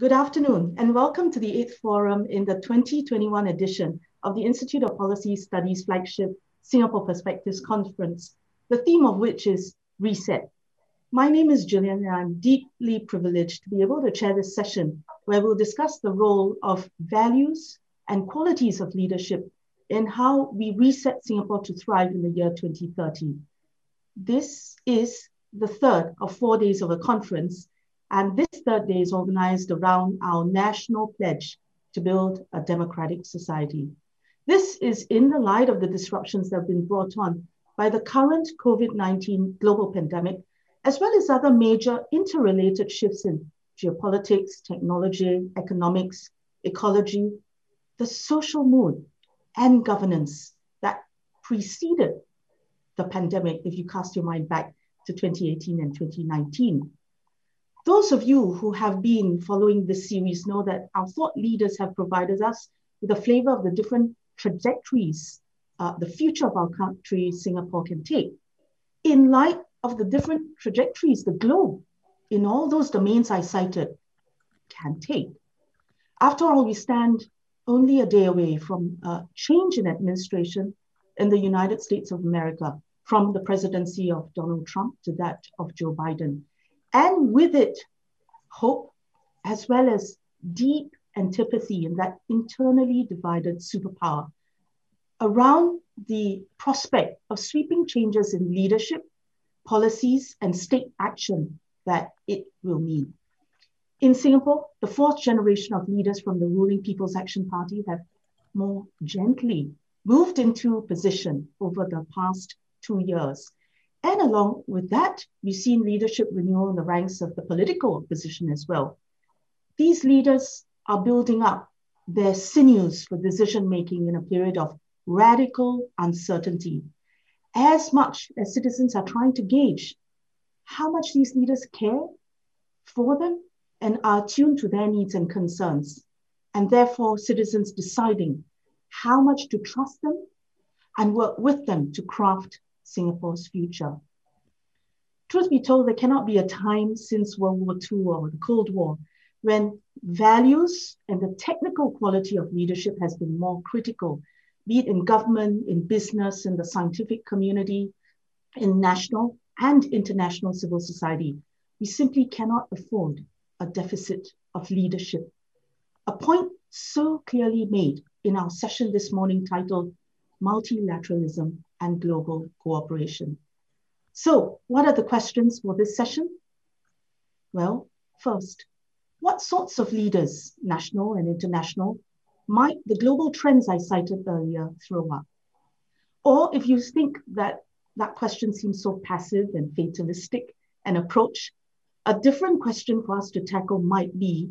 Good afternoon and welcome to the 8th Forum in the 2021 edition of the Institute of Policy Studies flagship Singapore Perspectives Conference, the theme of which is Reset. My name is Gillian and I'm deeply privileged to be able to chair this session where we'll discuss the role of values and qualities of leadership in how we reset Singapore to thrive in the year 2030. This is the third of four days of a conference and this third day is organized around our national pledge to build a democratic society. This is in the light of the disruptions that have been brought on by the current COVID-19 global pandemic, as well as other major interrelated shifts in geopolitics, technology, economics, ecology, the social mood and governance that preceded the pandemic, if you cast your mind back to 2018 and 2019. Those of you who have been following this series know that our thought leaders have provided us with a flavor of the different trajectories uh, the future of our country, Singapore, can take. In light of the different trajectories the globe, in all those domains I cited, can take. After all, we stand only a day away from a change in administration in the United States of America, from the presidency of Donald Trump to that of Joe Biden and with it, hope, as well as deep antipathy in that internally divided superpower around the prospect of sweeping changes in leadership, policies, and state action that it will mean. In Singapore, the fourth generation of leaders from the ruling People's Action Party have more gently moved into position over the past two years and along with that, we've seen leadership renewal in the ranks of the political opposition as well. These leaders are building up their sinews for decision making in a period of radical uncertainty. As much as citizens are trying to gauge how much these leaders care for them and are tuned to their needs and concerns, and therefore citizens deciding how much to trust them and work with them to craft Singapore's future. Truth be told, there cannot be a time since World War II or the Cold War when values and the technical quality of leadership has been more critical, be it in government, in business, in the scientific community, in national and international civil society. We simply cannot afford a deficit of leadership. A point so clearly made in our session this morning titled Multilateralism and global cooperation. So what are the questions for this session? Well, first, what sorts of leaders, national and international, might the global trends I cited earlier throw up? Or if you think that that question seems so passive and fatalistic an approach, a different question for us to tackle might be,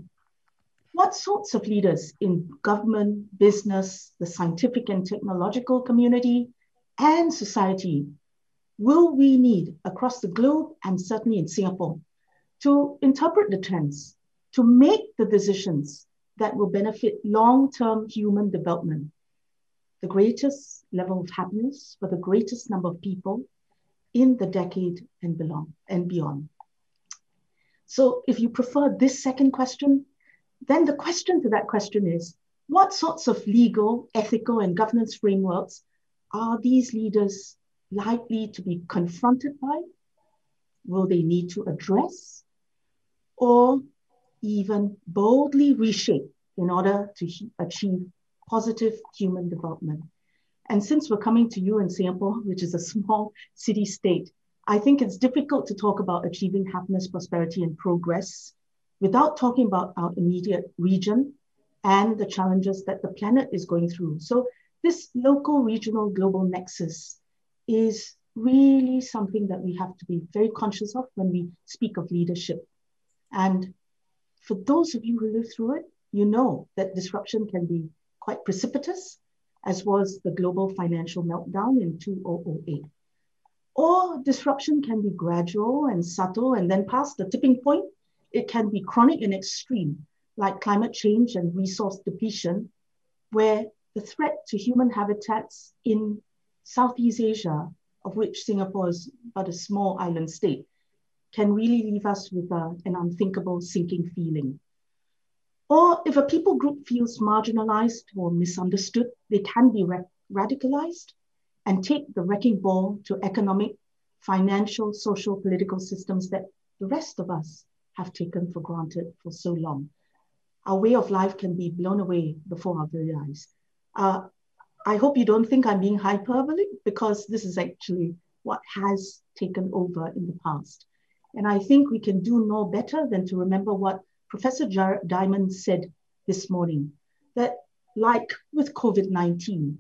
what sorts of leaders in government, business, the scientific and technological community, and society will we need across the globe and certainly in Singapore to interpret the trends, to make the decisions that will benefit long-term human development, the greatest level of happiness for the greatest number of people in the decade and, belong, and beyond. So if you prefer this second question, then the question to that question is, what sorts of legal, ethical, and governance frameworks are these leaders likely to be confronted by? Will they need to address or even boldly reshape in order to achieve positive human development? And since we're coming to you in Singapore, which is a small city state, I think it's difficult to talk about achieving happiness, prosperity, and progress without talking about our immediate region and the challenges that the planet is going through. So this local, regional, global nexus is really something that we have to be very conscious of when we speak of leadership. And for those of you who live through it, you know that disruption can be quite precipitous, as was the global financial meltdown in 2008. Or disruption can be gradual and subtle, and then past the tipping point, it can be chronic and extreme, like climate change and resource depletion, where the threat to human habitats in Southeast Asia, of which Singapore is but a small island state, can really leave us with a, an unthinkable sinking feeling. Or if a people group feels marginalized or misunderstood, they can be ra radicalized and take the wrecking ball to economic, financial, social, political systems that the rest of us have taken for granted for so long. Our way of life can be blown away before our very eyes. Uh, I hope you don't think I'm being hyperbolic because this is actually what has taken over in the past. And I think we can do no better than to remember what Professor Jared Diamond said this morning, that like with COVID-19,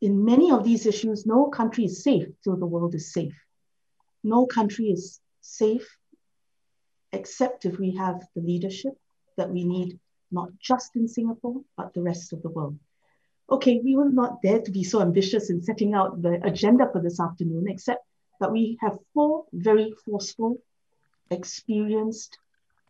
in many of these issues, no country is safe till the world is safe. No country is safe except if we have the leadership that we need, not just in Singapore, but the rest of the world. Okay, we will not dare to be so ambitious in setting out the agenda for this afternoon, except that we have four very forceful, experienced,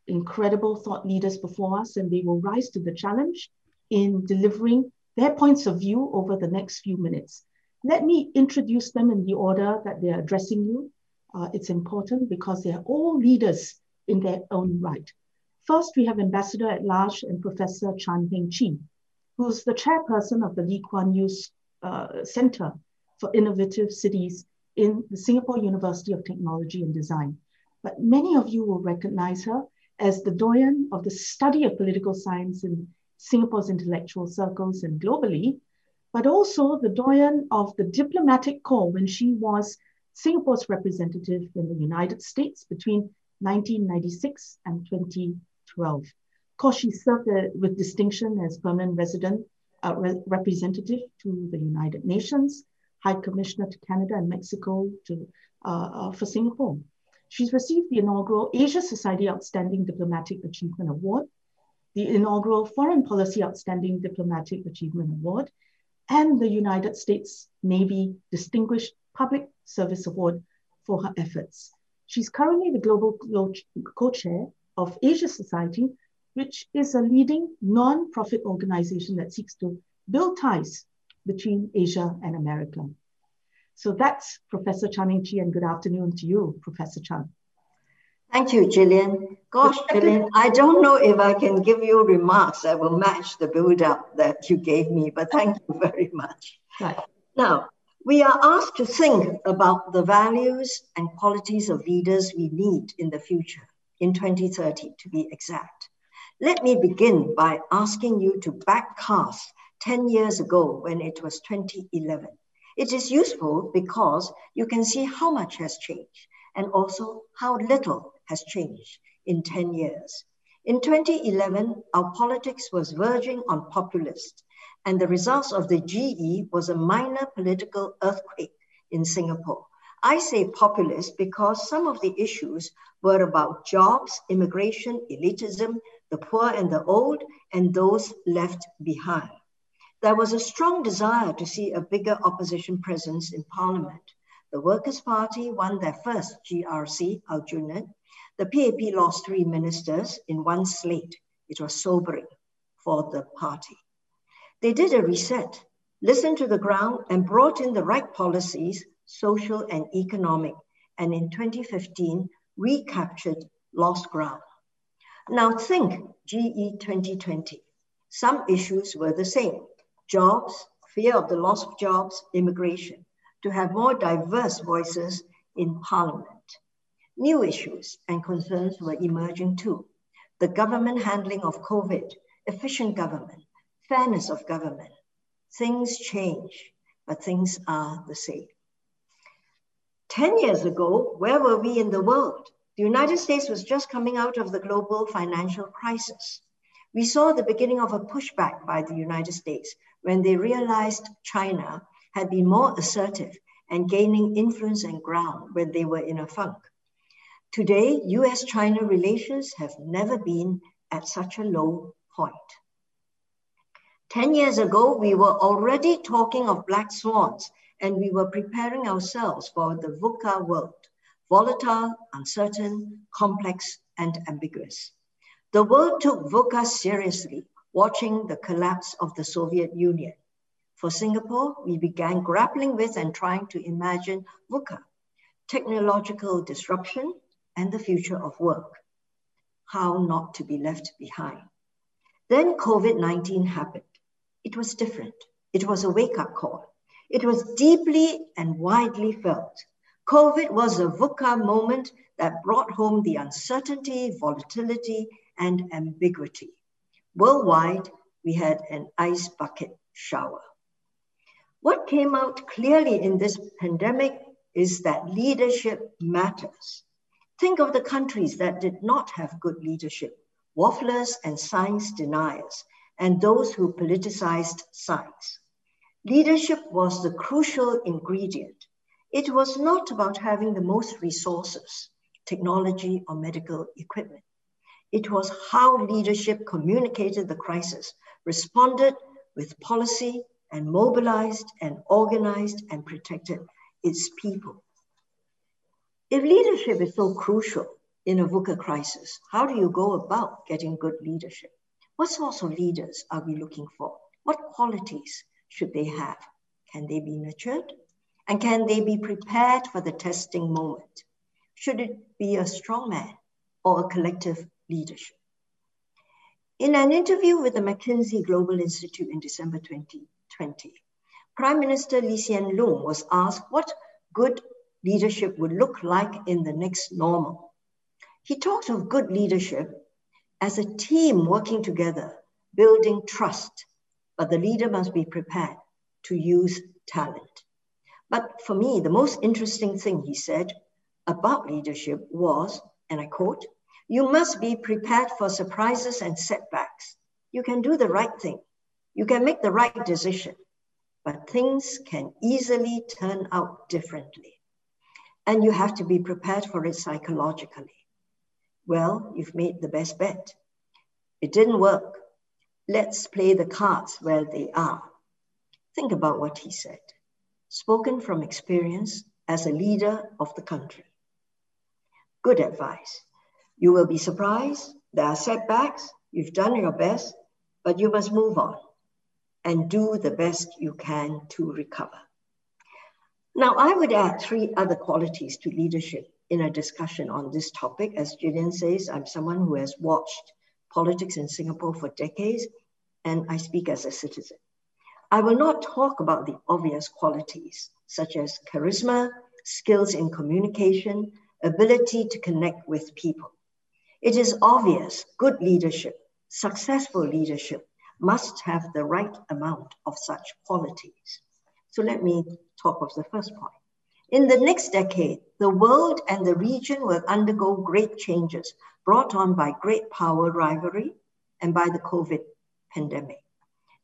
incredible thought leaders before us, and they will rise to the challenge in delivering their points of view over the next few minutes. Let me introduce them in the order that they're addressing you. Uh, it's important because they're all leaders in their own right. First, we have Ambassador at Large and Professor Chan Heng Chee, who's the chairperson of the Lee Kuan Yew uh, Center for Innovative Cities in the Singapore University of Technology and Design. But many of you will recognize her as the doyen of the study of political science in Singapore's intellectual circles and globally, but also the doyen of the diplomatic corps when she was Singapore's representative in the United States between 1996 and 2012. Course, she served uh, with distinction as permanent resident uh, re representative to the United Nations, High Commissioner to Canada and Mexico to, uh, uh, for Singapore. She's received the inaugural Asia Society Outstanding Diplomatic Achievement Award, the inaugural Foreign Policy Outstanding Diplomatic Achievement Award, and the United States Navy Distinguished Public Service Award for her efforts. She's currently the global co-chair of Asia Society, which is a leading non-profit organization that seeks to build ties between Asia and America. So that's Professor Chan Chee, and good afternoon to you, Professor Chan. Thank you, Gillian. Gosh, Gillian, I don't know if I can give you remarks that will match the build-up that you gave me, but thank you very much. Right. Now, we are asked to think about the values and qualities of leaders we need in the future, in 2030 to be exact. Let me begin by asking you to backcast 10 years ago when it was 2011. It is useful because you can see how much has changed and also how little has changed in 10 years. In 2011, our politics was verging on populist and the results of the GE was a minor political earthquake in Singapore. I say populist because some of the issues were about jobs, immigration, elitism, the poor and the old, and those left behind. There was a strong desire to see a bigger opposition presence in parliament. The Workers' Party won their first GRC, Aljunied. The PAP lost three ministers in one slate. It was sobering for the party. They did a reset, listened to the ground, and brought in the right policies, social and economic, and in 2015, recaptured lost ground. Now think GE 2020. Some issues were the same jobs, fear of the loss of jobs, immigration, to have more diverse voices in parliament. New issues and concerns were emerging too. The government handling of COVID, efficient government, fairness of government. Things change, but things are the same. 10 years ago, where were we in the world? The United States was just coming out of the global financial crisis. We saw the beginning of a pushback by the United States when they realized China had been more assertive and gaining influence and ground when they were in a funk. Today, US China relations have never been at such a low point. 10 years ago, we were already talking of black swans and we were preparing ourselves for the VUCA world, volatile, uncertain, complex, and ambiguous. The world took VUCA seriously, watching the collapse of the Soviet Union. For Singapore, we began grappling with and trying to imagine VUCA, technological disruption, and the future of work. How not to be left behind. Then COVID 19 happened. It was different. It was a wake up call. It was deeply and widely felt. COVID was a VUCA moment that brought home the uncertainty, volatility, and ambiguity. Worldwide, we had an ice bucket shower. What came out clearly in this pandemic is that leadership matters. Think of the countries that did not have good leadership, wafflers and science deniers, and those who politicized science. Leadership was the crucial ingredient. It was not about having the most resources, technology, or medical equipment. It was how leadership communicated the crisis, responded with policy, and mobilized and organized and protected its people. If leadership is so crucial in a VUCA crisis, how do you go about getting good leadership? What sorts of leaders are we looking for? What qualities should they have? Can they be nurtured? And can they be prepared for the testing moment? Should it be a strong man or a collective leadership? In an interview with the McKinsey Global Institute in December 2020, Prime Minister Lee Hsien Loong was asked what good leadership would look like in the next normal. He talked of good leadership as a team working together, building trust, but the leader must be prepared to use talent. But for me, the most interesting thing he said about leadership was, and I quote, you must be prepared for surprises and setbacks. You can do the right thing. You can make the right decision, but things can easily turn out differently. And you have to be prepared for it psychologically. Well, you've made the best bet. It didn't work. Let's play the cards where they are. Think about what he said, spoken from experience as a leader of the country. Good advice. You will be surprised. There are setbacks. You've done your best, but you must move on and do the best you can to recover. Now, I would add three other qualities to leadership in a discussion on this topic. As Gillian says, I'm someone who has watched politics in Singapore for decades, and I speak as a citizen. I will not talk about the obvious qualities, such as charisma, skills in communication, ability to connect with people. It is obvious good leadership, successful leadership, must have the right amount of such qualities. So let me talk of the first point. In the next decade, the world and the region will undergo great changes brought on by great power rivalry and by the COVID pandemic.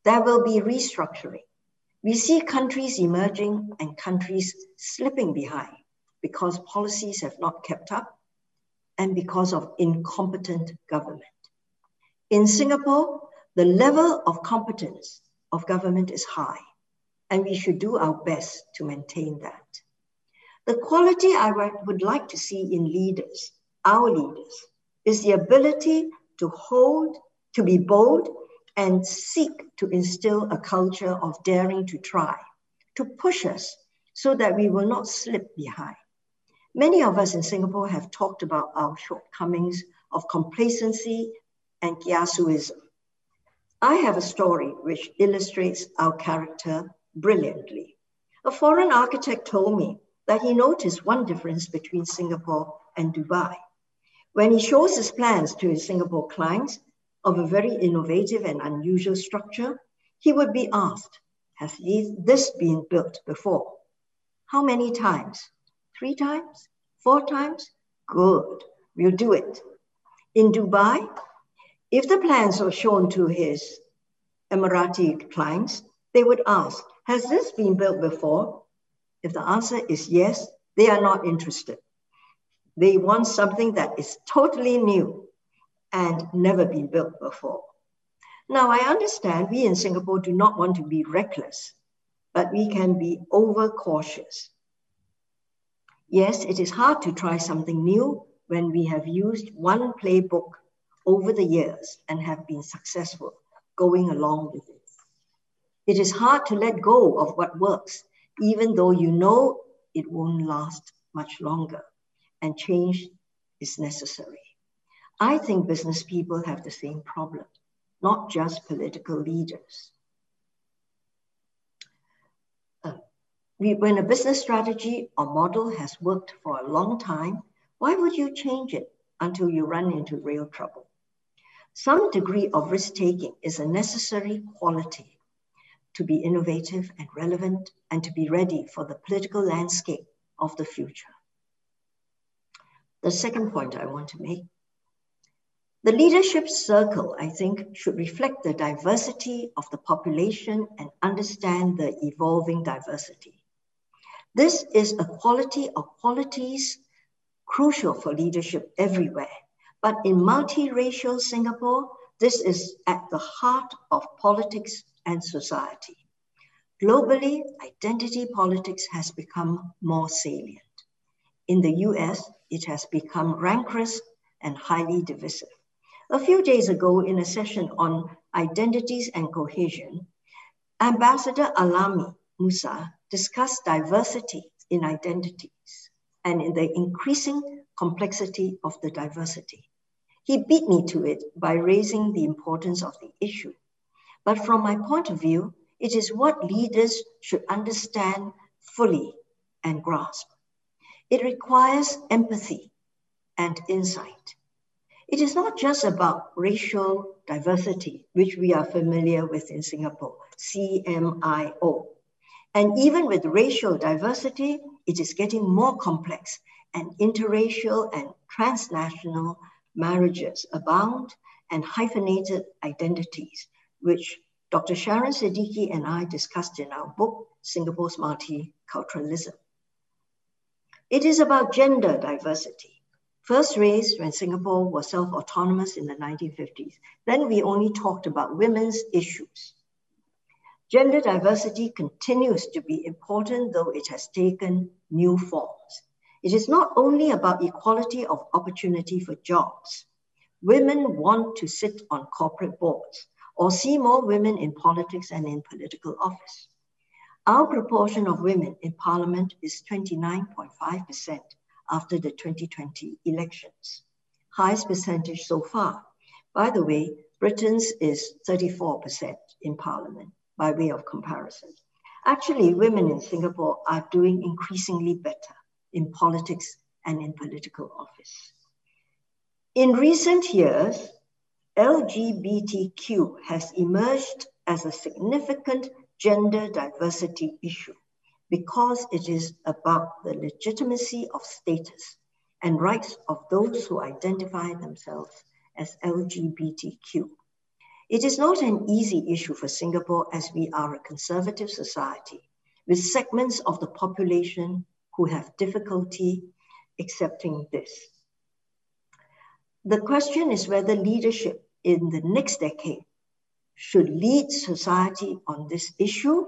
There will be restructuring. We see countries emerging and countries slipping behind because policies have not kept up and because of incompetent government. In Singapore, the level of competence of government is high, and we should do our best to maintain that. The quality I would like to see in leaders, our leaders, is the ability to hold, to be bold, and seek to instill a culture of daring to try, to push us so that we will not slip behind. Many of us in Singapore have talked about our shortcomings of complacency and kiasuism. I have a story which illustrates our character brilliantly. A foreign architect told me that he noticed one difference between Singapore and Dubai. When he shows his plans to his Singapore clients of a very innovative and unusual structure, he would be asked, has this been built before? How many times? Three times? Four times? Good, we'll do it. In Dubai, if the plans were shown to his Emirati clients, they would ask, has this been built before? If the answer is yes, they are not interested. They want something that is totally new and never been built before. Now, I understand we in Singapore do not want to be reckless, but we can be overcautious. Yes, it is hard to try something new when we have used one playbook over the years and have been successful going along with it. It is hard to let go of what works, even though you know it won't last much longer and change is necessary. I think business people have the same problem. not just political leaders. Uh, we, when a business strategy or model has worked for a long time, why would you change it until you run into real trouble? Some degree of risk taking is a necessary quality to be innovative and relevant and to be ready for the political landscape of the future. The second point I want to make the leadership circle, I think, should reflect the diversity of the population and understand the evolving diversity. This is a quality of qualities crucial for leadership everywhere. But in multiracial Singapore, this is at the heart of politics and society. Globally, identity politics has become more salient. In the US, it has become rancorous and highly divisive. A few days ago, in a session on identities and cohesion, Ambassador Alami Musa discussed diversity in identities and in the increasing complexity of the diversity. He beat me to it by raising the importance of the issue. But from my point of view, it is what leaders should understand fully and grasp. It requires empathy and insight. It is not just about racial diversity, which we are familiar with in Singapore, CMIO. And even with racial diversity, it is getting more complex and interracial and transnational marriages abound and hyphenated identities, which Dr. Sharon Siddique and I discussed in our book, Singapore's Multiculturalism. It is about gender diversity first raised when Singapore was self-autonomous in the 1950s. Then we only talked about women's issues. Gender diversity continues to be important, though it has taken new forms. It is not only about equality of opportunity for jobs. Women want to sit on corporate boards or see more women in politics and in political office. Our proportion of women in parliament is 29.5%, after the 2020 elections. Highest percentage so far. By the way, Britain's is 34% in parliament by way of comparison. Actually, women in Singapore are doing increasingly better in politics and in political office. In recent years, LGBTQ has emerged as a significant gender diversity issue because it is about the legitimacy of status and rights of those who identify themselves as LGBTQ. It is not an easy issue for Singapore as we are a conservative society with segments of the population who have difficulty accepting this. The question is whether leadership in the next decade should lead society on this issue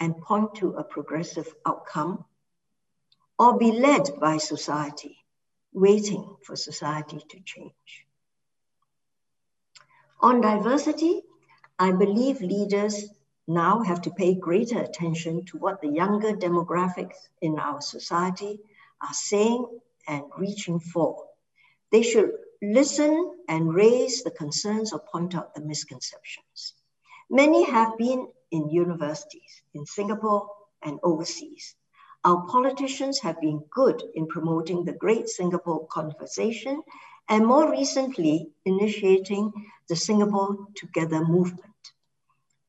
and point to a progressive outcome, or be led by society, waiting for society to change. On diversity, I believe leaders now have to pay greater attention to what the younger demographics in our society are saying and reaching for. They should listen and raise the concerns or point out the misconceptions. Many have been in universities in Singapore and overseas. Our politicians have been good in promoting the Great Singapore Conversation and more recently initiating the Singapore Together movement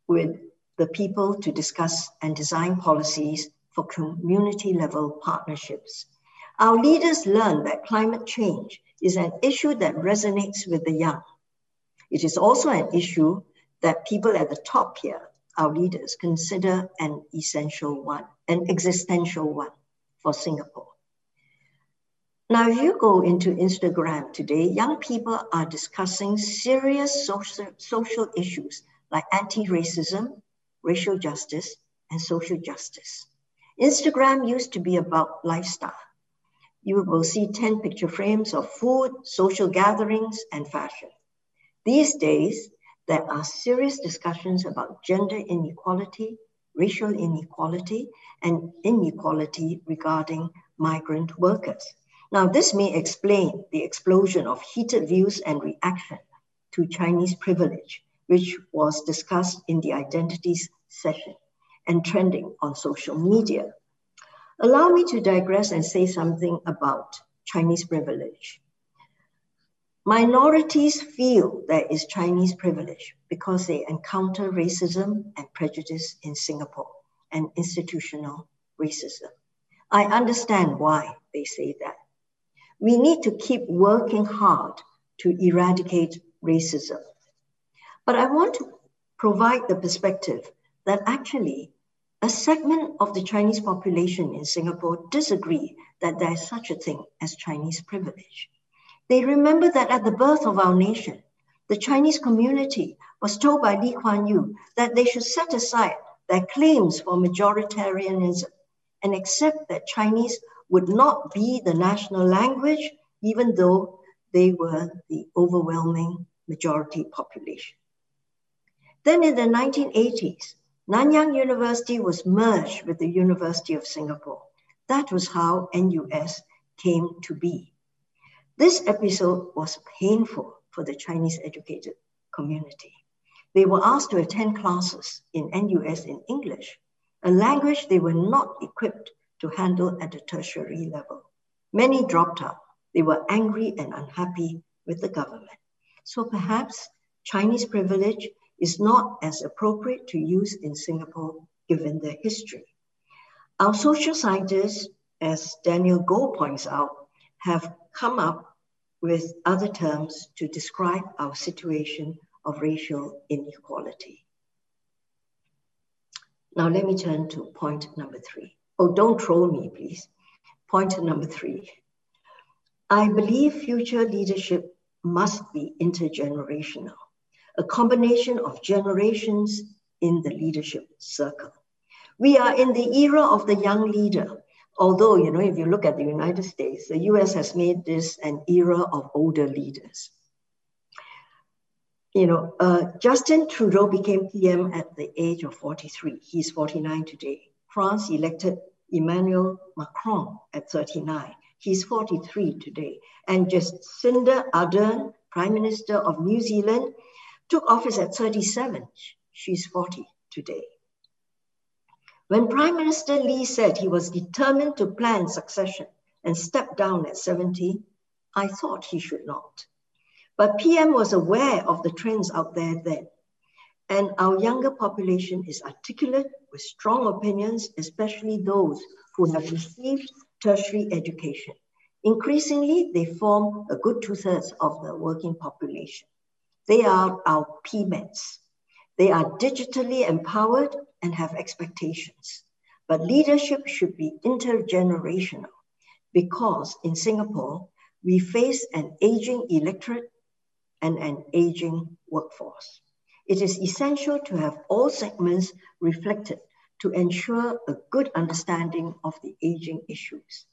with the people to discuss and design policies for community level partnerships. Our leaders learned that climate change is an issue that resonates with the young. It is also an issue that people at the top here, our leaders, consider an essential one, an existential one for Singapore. Now, if you go into Instagram today, young people are discussing serious social, social issues like anti-racism, racial justice, and social justice. Instagram used to be about lifestyle. You will see 10 picture frames of food, social gatherings, and fashion. These days, there are serious discussions about gender inequality, racial inequality, and inequality regarding migrant workers. Now, this may explain the explosion of heated views and reaction to Chinese privilege, which was discussed in the identities session and trending on social media. Allow me to digress and say something about Chinese privilege. Minorities feel there is Chinese privilege because they encounter racism and prejudice in Singapore and institutional racism. I understand why they say that. We need to keep working hard to eradicate racism. But I want to provide the perspective that actually a segment of the Chinese population in Singapore disagree that there is such a thing as Chinese privilege. They remember that at the birth of our nation, the Chinese community was told by Lee Kuan Yew that they should set aside their claims for majoritarianism and accept that Chinese would not be the national language, even though they were the overwhelming majority population. Then in the 1980s, Nanyang University was merged with the University of Singapore. That was how NUS came to be. This episode was painful for the Chinese educated community. They were asked to attend classes in NUS in English, a language they were not equipped to handle at the tertiary level. Many dropped out. They were angry and unhappy with the government. So perhaps Chinese privilege is not as appropriate to use in Singapore given their history. Our social scientists, as Daniel Goh points out, have come up with other terms to describe our situation of racial inequality. Now let me turn to point number three. Oh, don't troll me, please. Point number three. I believe future leadership must be intergenerational, a combination of generations in the leadership circle. We are in the era of the young leader, although, you know, if you look at the United States, the US has made this an era of older leaders. You know, uh, Justin Trudeau became PM at the age of 43. He's 49 today. France elected Emmanuel Macron at 39. He's 43 today. And Jacinda Ardern, Prime Minister of New Zealand, took office at 37. She's 40 today. When Prime Minister Lee said he was determined to plan succession and step down at 70, I thought he should not. But PM was aware of the trends out there then. And our younger population is articulate with strong opinions, especially those who have received tertiary education. Increasingly, they form a good two thirds of the working population. They are our PMETs. They are digitally empowered and have expectations. But leadership should be intergenerational because in Singapore, we face an aging electorate and an aging workforce. It is essential to have all segments reflected to ensure a good understanding of the aging issues.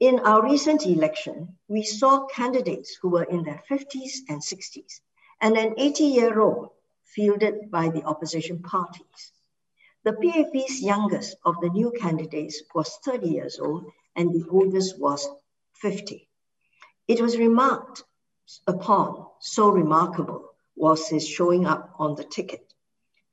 In our recent election, we saw candidates who were in their 50s and 60s and an 80 year old fielded by the opposition parties. The PAP's youngest of the new candidates was 30 years old and the oldest was 50. It was remarked upon, so remarkable was his showing up on the ticket.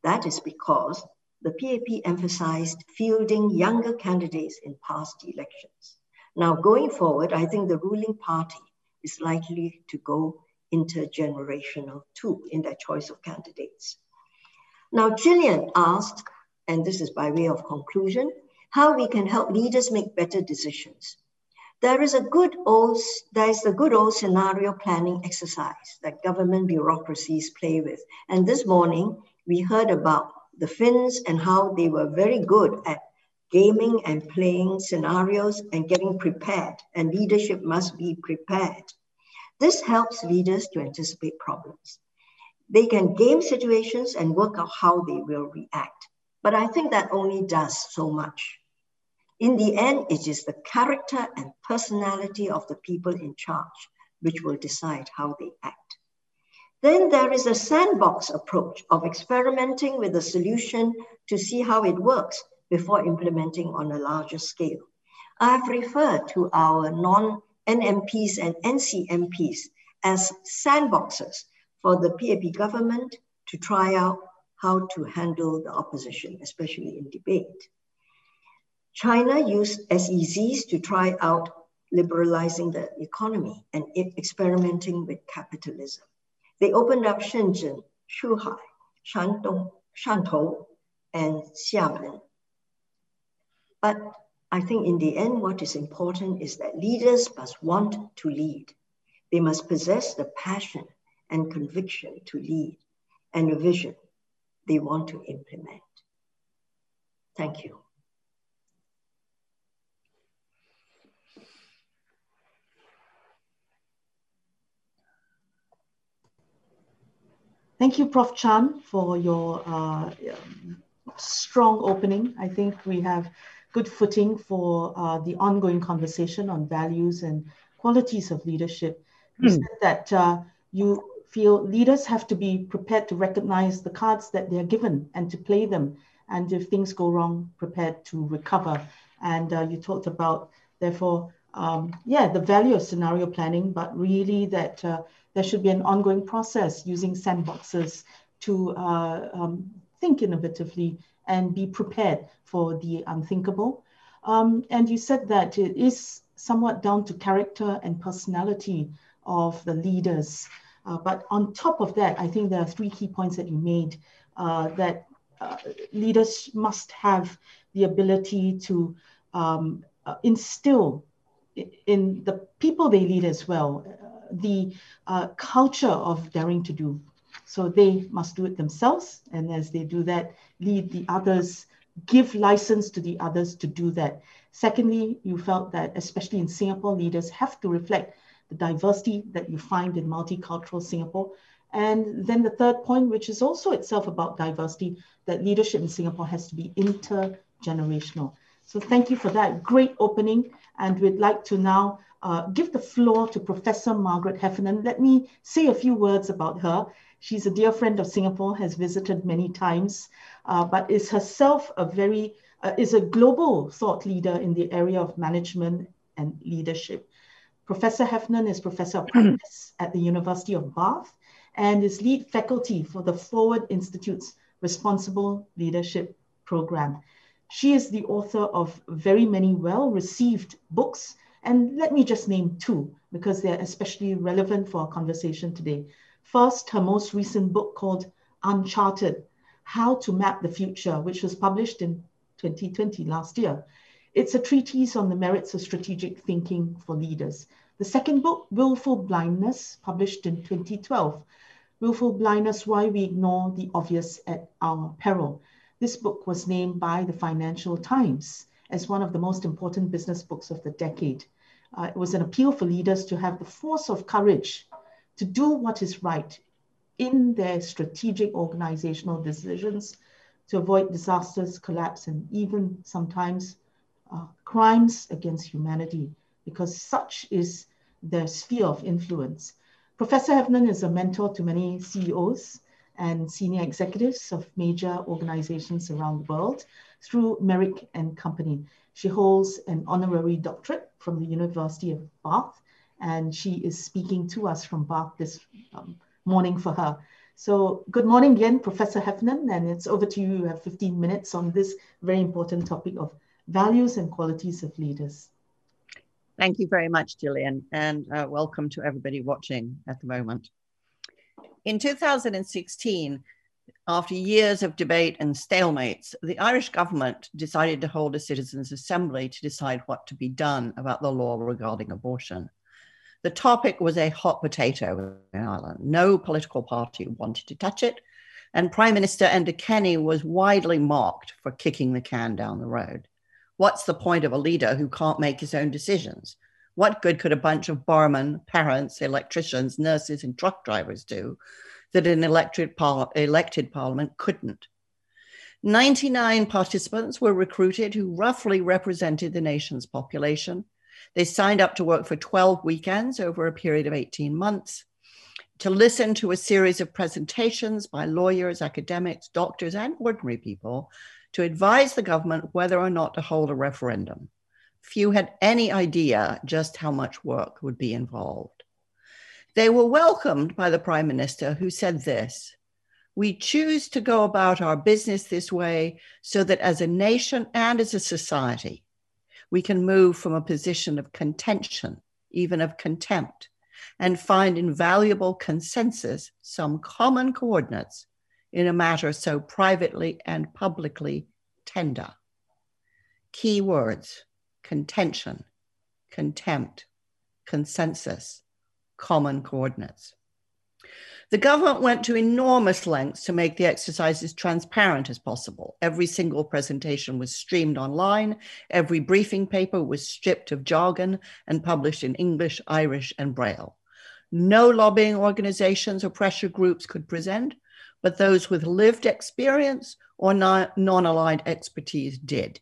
That is because the PAP emphasized fielding younger candidates in past elections. Now, going forward, I think the ruling party is likely to go intergenerational too in their choice of candidates. Now, Gillian asked and this is by way of conclusion, how we can help leaders make better decisions. There is a good old, there is the good old scenario planning exercise that government bureaucracies play with. And this morning, we heard about the Finns and how they were very good at gaming and playing scenarios and getting prepared, and leadership must be prepared. This helps leaders to anticipate problems. They can game situations and work out how they will react. But I think that only does so much. In the end, it is the character and personality of the people in charge which will decide how they act. Then there is a sandbox approach of experimenting with a solution to see how it works before implementing on a larger scale. I have referred to our non-NMPs and NCMPs as sandboxes for the PAP government to try out how to handle the opposition, especially in debate. China used SEZs to try out liberalizing the economy and experimenting with capitalism. They opened up Shenzhen, Zhuhai, Shandong, Shantou, and Xiamen. But I think in the end, what is important is that leaders must want to lead. They must possess the passion and conviction to lead and a vision they want to implement. Thank you. Thank you, Prof. Chan, for your uh, strong opening. I think we have good footing for uh, the ongoing conversation on values and qualities of leadership. You mm. said that uh, you feel leaders have to be prepared to recognize the cards that they're given and to play them. And if things go wrong, prepared to recover. And uh, you talked about, therefore, um, yeah, the value of scenario planning, but really that uh, there should be an ongoing process using sandboxes to uh, um, think innovatively and be prepared for the unthinkable. Um, and you said that it is somewhat down to character and personality of the leaders. Uh, but on top of that, I think there are three key points that you made uh, that uh, leaders must have the ability to um, uh, instill in the people they lead as well the uh, culture of daring to do. So they must do it themselves. And as they do that, lead the others, give license to the others to do that. Secondly, you felt that, especially in Singapore, leaders have to reflect the diversity that you find in multicultural Singapore. And then the third point, which is also itself about diversity, that leadership in Singapore has to be intergenerational. So thank you for that great opening. And we'd like to now uh, give the floor to Professor Margaret Heffernan. Let me say a few words about her. She's a dear friend of Singapore, has visited many times, uh, but is herself a very, uh, is a global thought leader in the area of management and leadership. Professor Heffernan is Professor of Practice at the University of Bath and is lead faculty for the Forward Institute's Responsible Leadership Program. She is the author of very many well-received books, and let me just name two because they're especially relevant for our conversation today. First, her most recent book called Uncharted, How to Map the Future, which was published in 2020, last year. It's a treatise on the merits of strategic thinking for leaders. The second book, Willful Blindness, published in 2012. Willful Blindness, Why We Ignore the Obvious at Our Peril. This book was named by the Financial Times as one of the most important business books of the decade. Uh, it was an appeal for leaders to have the force of courage to do what is right in their strategic organizational decisions to avoid disasters, collapse, and even sometimes uh, crimes against humanity, because such is their sphere of influence. Professor Heffernan is a mentor to many CEOs and senior executives of major organizations around the world through Merryck and Company. She holds an honorary doctorate from the University of Bath, and she is speaking to us from Bath this um, morning for her. So good morning again, Professor Heffernan, and it's over to you. You have 15 minutes on this very important topic of values and qualities of leaders. Thank you very much, Gillian, and uh, welcome to everybody watching at the moment. In 2016, after years of debate and stalemates, the Irish government decided to hold a citizens' assembly to decide what to be done about the law regarding abortion. The topic was a hot potato in Ireland. No political party wanted to touch it, and Prime Minister Enda Kenny was widely mocked for kicking the can down the road. What's the point of a leader who can't make his own decisions? What good could a bunch of barmen, parents, electricians, nurses, and truck drivers do that an elected, par- elected parliament couldn't? 99 participants were recruited who roughly represented the nation's population. They signed up to work for 12 weekends over a period of 18 months to listen to a series of presentations by lawyers, academics, doctors, and ordinary people to advise the government whether or not to hold a referendum few had any idea just how much work would be involved. They were welcomed by the Prime Minister, who said this We choose to go about our business this way so that as a nation and as a society, we can move from a position of contention, even of contempt, and find invaluable consensus, some common coordinates in a matter so privately and publicly tender. Key words contention, contempt, consensus, common coordinates. The government went to enormous lengths to make the exercises transparent as possible. Every single presentation was streamed online. Every briefing paper was stripped of jargon and published in English, Irish, and Braille. No lobbying organizations or pressure groups could present, but those with lived experience or non aligned expertise did.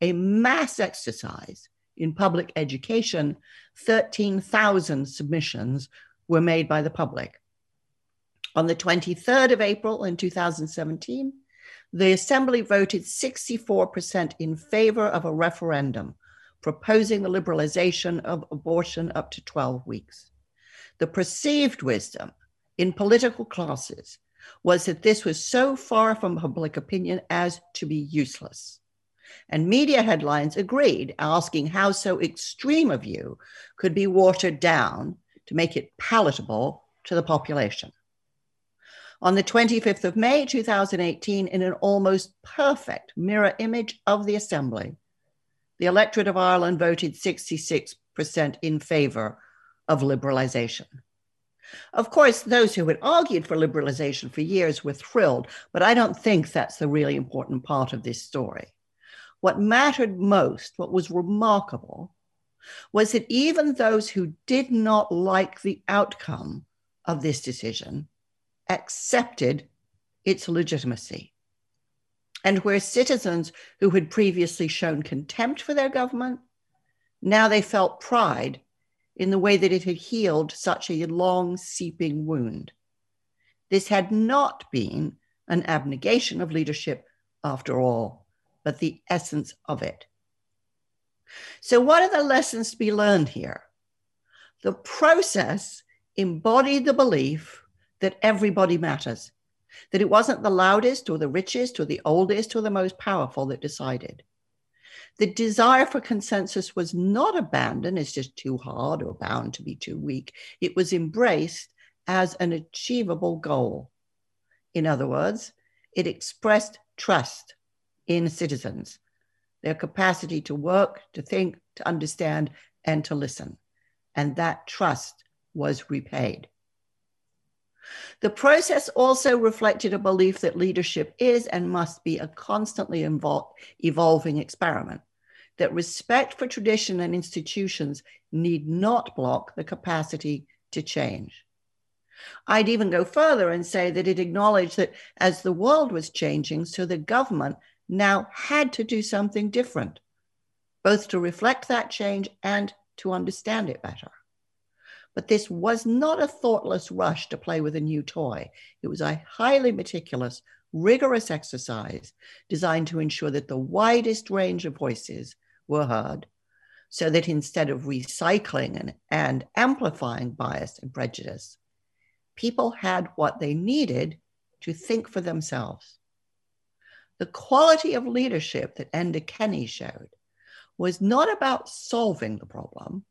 A mass exercise in public education, 13,000 submissions were made by the public. On the 23rd of April in 2017, the Assembly voted 64% in favor of a referendum proposing the liberalization of abortion up to 12 weeks. The perceived wisdom in political classes was that this was so far from public opinion as to be useless. And media headlines agreed, asking how so extreme a view could be watered down to make it palatable to the population. On the 25th of May 2018, in an almost perfect mirror image of the Assembly, the electorate of Ireland voted 66% in favor of liberalisation. Of course, those who had argued for liberalisation for years were thrilled, but I don't think that's the really important part of this story. What mattered most, what was remarkable, was that even those who did not like the outcome of this decision accepted its legitimacy. And where citizens who had previously shown contempt for their government, now they felt pride in the way that it had healed such a long seeping wound. This had not been an abnegation of leadership after all, but the essence of it. So, what are the lessons to be learned here? The process embodied the belief that everybody matters, that it wasn't the loudest or the richest or the oldest or the most powerful that decided. The desire for consensus was not abandoned it's just too hard or bound to be too weak. It was embraced as an achievable goal. In other words, it expressed trust in citizens, their capacity to work, to think, to understand, and to listen. And that trust was repaid. The process also reflected a belief that leadership is and must be a constantly evol- evolving experiment, that respect for tradition and institutions need not block the capacity to change. I'd even go further and say that it acknowledged that as the world was changing, so the government now had to do something different, both to reflect that change and to understand it better. But this was not a thoughtless rush to play with a new toy. It was a highly meticulous, rigorous exercise designed to ensure that the widest range of voices were heard, so that instead of recycling and, and amplifying bias and prejudice, people had what they needed to think for themselves. The quality of leadership that Enda Kenny showed was not about solving the problem,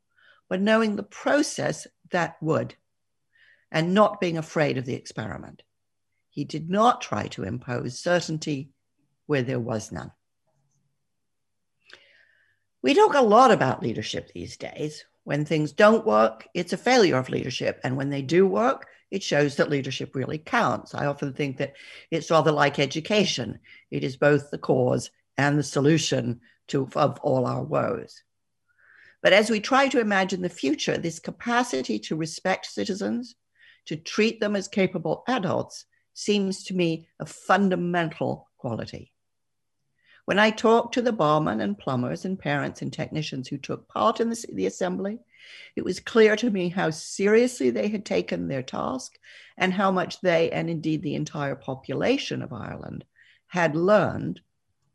but knowing the process that would, and not being afraid of the experiment. He did not try to impose certainty where there was none. We talk a lot about leadership these days. When things don't work, it's a failure of leadership. And when they do work, it shows that leadership really counts. I often think that it's rather like education, it is both the cause and the solution to, of all our woes. But as we try to imagine the future, this capacity to respect citizens, to treat them as capable adults, seems to me a fundamental quality. When I talked to the barmen and plumbers and parents and technicians who took part in the, the assembly, it was clear to me how seriously they had taken their task and how much they, and indeed the entire population of Ireland, had learned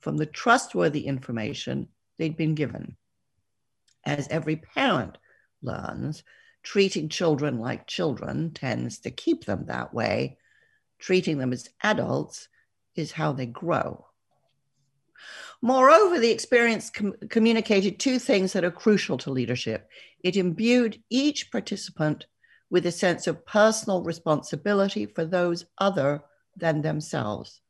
from the trustworthy information they'd been given as every parent learns, treating children like children tends to keep them that way. treating them as adults is how they grow. Moreover, the experience com- communicated two things that are crucial to leadership. It imbued each participant with a sense of personal responsibility for those other than themselves.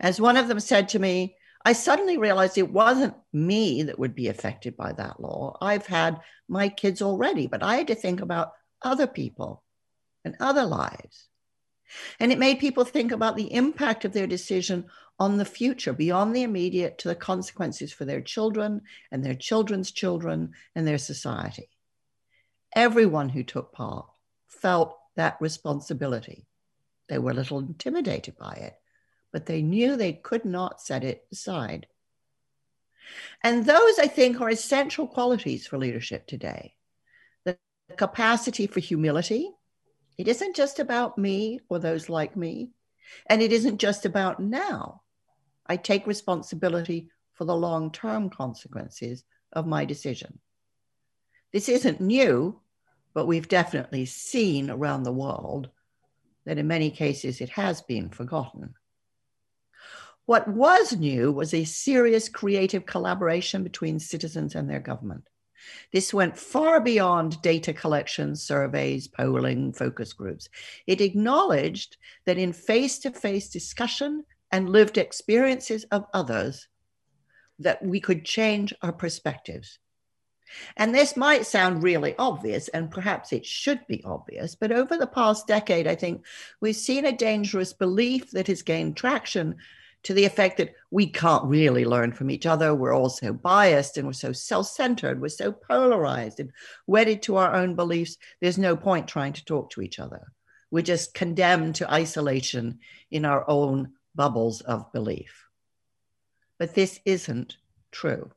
As one of them said to me, I suddenly realized it wasn't me that would be affected by that law. I've had my kids already, but I had to think about other people and other lives. And it made people think about the impact of their decision on the future, beyond the immediate, to the consequences for their children and their children's children and their society. Everyone who took part felt that responsibility. They were a little intimidated by it, but they knew they could not set it aside. And those, I think, are essential qualities for leadership today the capacity for humility. It isn't just about me or those like me, and it isn't just about now. I take responsibility for the long term consequences of my decision. This isn't new, but we've definitely seen around the world that in many cases it has been forgotten. What was new was a serious creative collaboration between citizens and their government. This went far beyond data collection, surveys, polling, focus groups. It acknowledged that in face to face discussion and lived experiences of others, that we could change our perspectives and this might sound really obvious, and perhaps it should be obvious, but over the past decade, I think we've seen a dangerous belief that has gained traction to the effect that we can't really learn from each other. We're all so biased and we're so self centered, we're so polarized and wedded to our own beliefs. There's no point trying to talk to each other. We're just condemned to isolation in our own bubbles of belief. But this isn't true.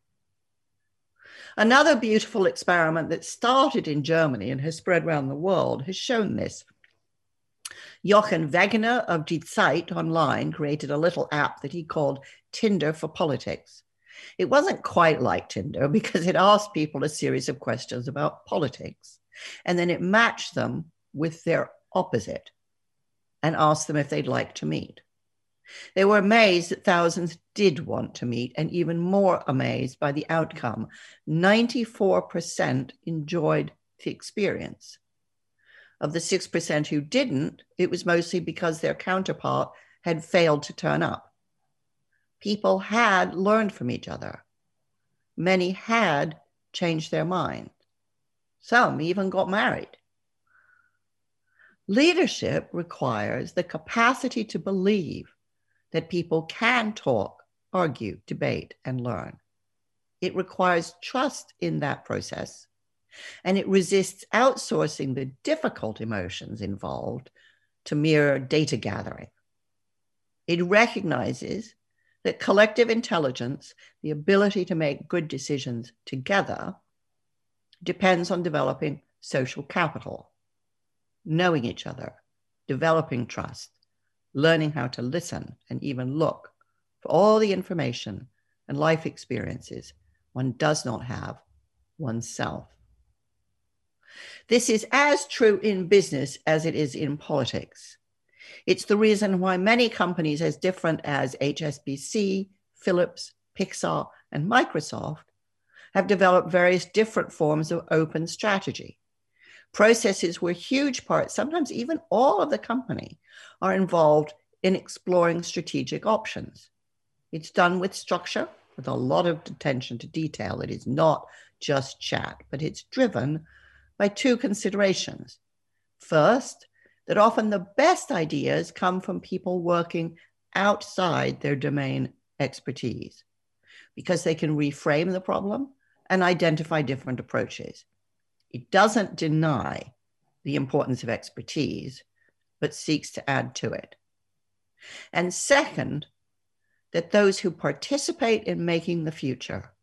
Another beautiful experiment that started in Germany and has spread around the world has shown this. Jochen Wegener of Die Zeit online created a little app that he called Tinder for Politics. It wasn't quite like Tinder because it asked people a series of questions about politics and then it matched them with their opposite and asked them if they'd like to meet. They were amazed that thousands did want to meet, and even more amazed by the outcome. 94% enjoyed the experience. Of the 6% who didn't, it was mostly because their counterpart had failed to turn up. People had learned from each other. Many had changed their mind. Some even got married. Leadership requires the capacity to believe that people can talk, argue, debate, and learn. It requires trust in that process, and it resists outsourcing the difficult emotions involved to mere data gathering. It recognizes that collective intelligence, the ability to make good decisions together, depends on developing social capital, knowing each other, developing trust, learning how to listen and even look for all the information and life experiences one does not have oneself. This is as true in business as it is in politics. It's the reason why many companies, as different as HSBC, Philips, Pixar, and Microsoft, have developed various different forms of open strategy. Processes where huge parts, sometimes even all of the company, are involved in exploring strategic options. It's done with structure, with a lot of attention to detail. It is not just chat, but it's driven by two considerations. First, that often the best ideas come from people working outside their domain expertise because they can reframe the problem and identify different approaches. It doesn't deny the importance of expertise, but seeks to add to it. And second, that those who participate in making the future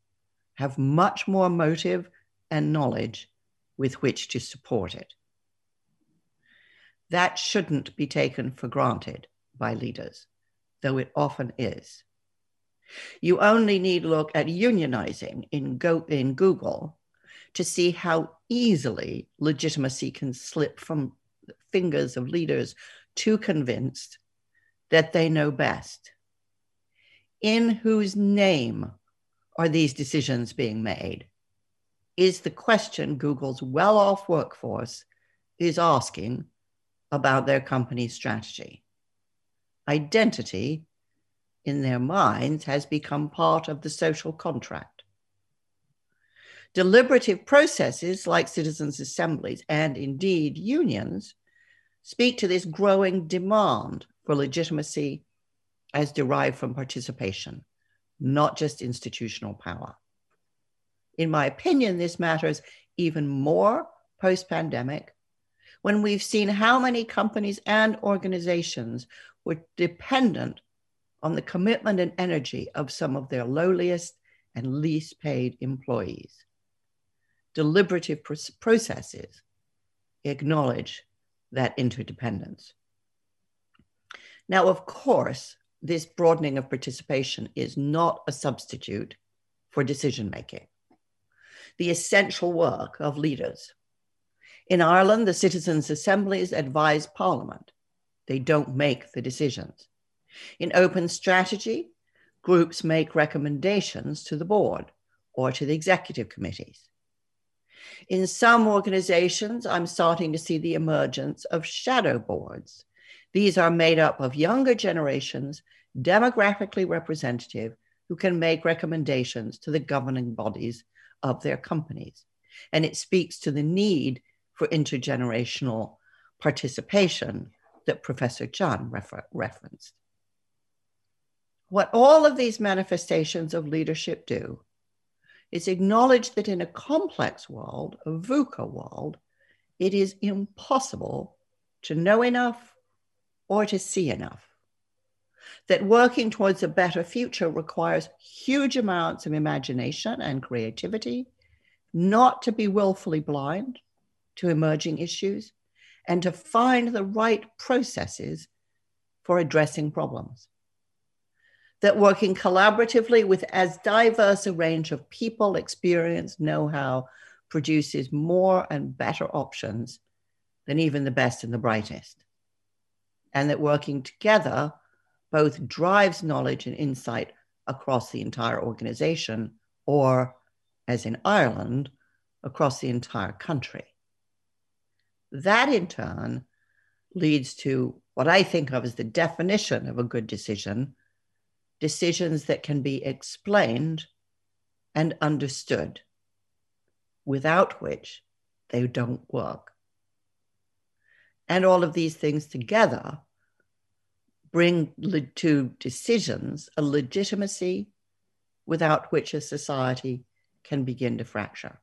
have much more motive and knowledge with which to support it. That shouldn't be taken for granted by leaders, though it often is. You only need look at unionizing in, Go- in Google to see how easily legitimacy can slip from the fingers of leaders too convinced that they know best. In whose name are these decisions being made? Is the question Google's well off workforce is asking about their company's strategy. Identity in their minds has become part of the social contract. Deliberative processes like citizens' assemblies and indeed unions speak to this growing demand for legitimacy as derived from participation, not just institutional power. In my opinion, this matters even more post pandemic when we've seen how many companies and organizations were dependent on the commitment and energy of some of their lowliest and least paid employees. Deliberative processes acknowledge that interdependence. Now, of course, this broadening of participation is not a substitute for decision making. The essential work of leaders in Ireland, the citizens' assemblies advise Parliament. They don't make the decisions. In open strategy, groups make recommendations to the board or to the executive committees. In some organizations, I'm starting to see the emergence of shadow boards. These are made up of younger generations, demographically representative, who can make recommendations to the governing bodies of their companies. And it speaks to the need for intergenerational participation that Professor John refer- referenced. What all of these manifestations of leadership do is acknowledged that in a complex world, a VUCA world, it is impossible to know enough or to see enough. That working towards a better future requires huge amounts of imagination and creativity, not to be willfully blind, to emerging issues and to find the right processes for addressing problems. That working collaboratively with as diverse a range of people, experience, know how produces more and better options than even the best and the brightest. And that working together both drives knowledge and insight across the entire organization, or as in Ireland, across the entire country. That in turn leads to what I think of as the definition of a good decision decisions that can be explained and understood, without which they don't work. And all of these things together bring to decisions a legitimacy without which a society can begin to fracture.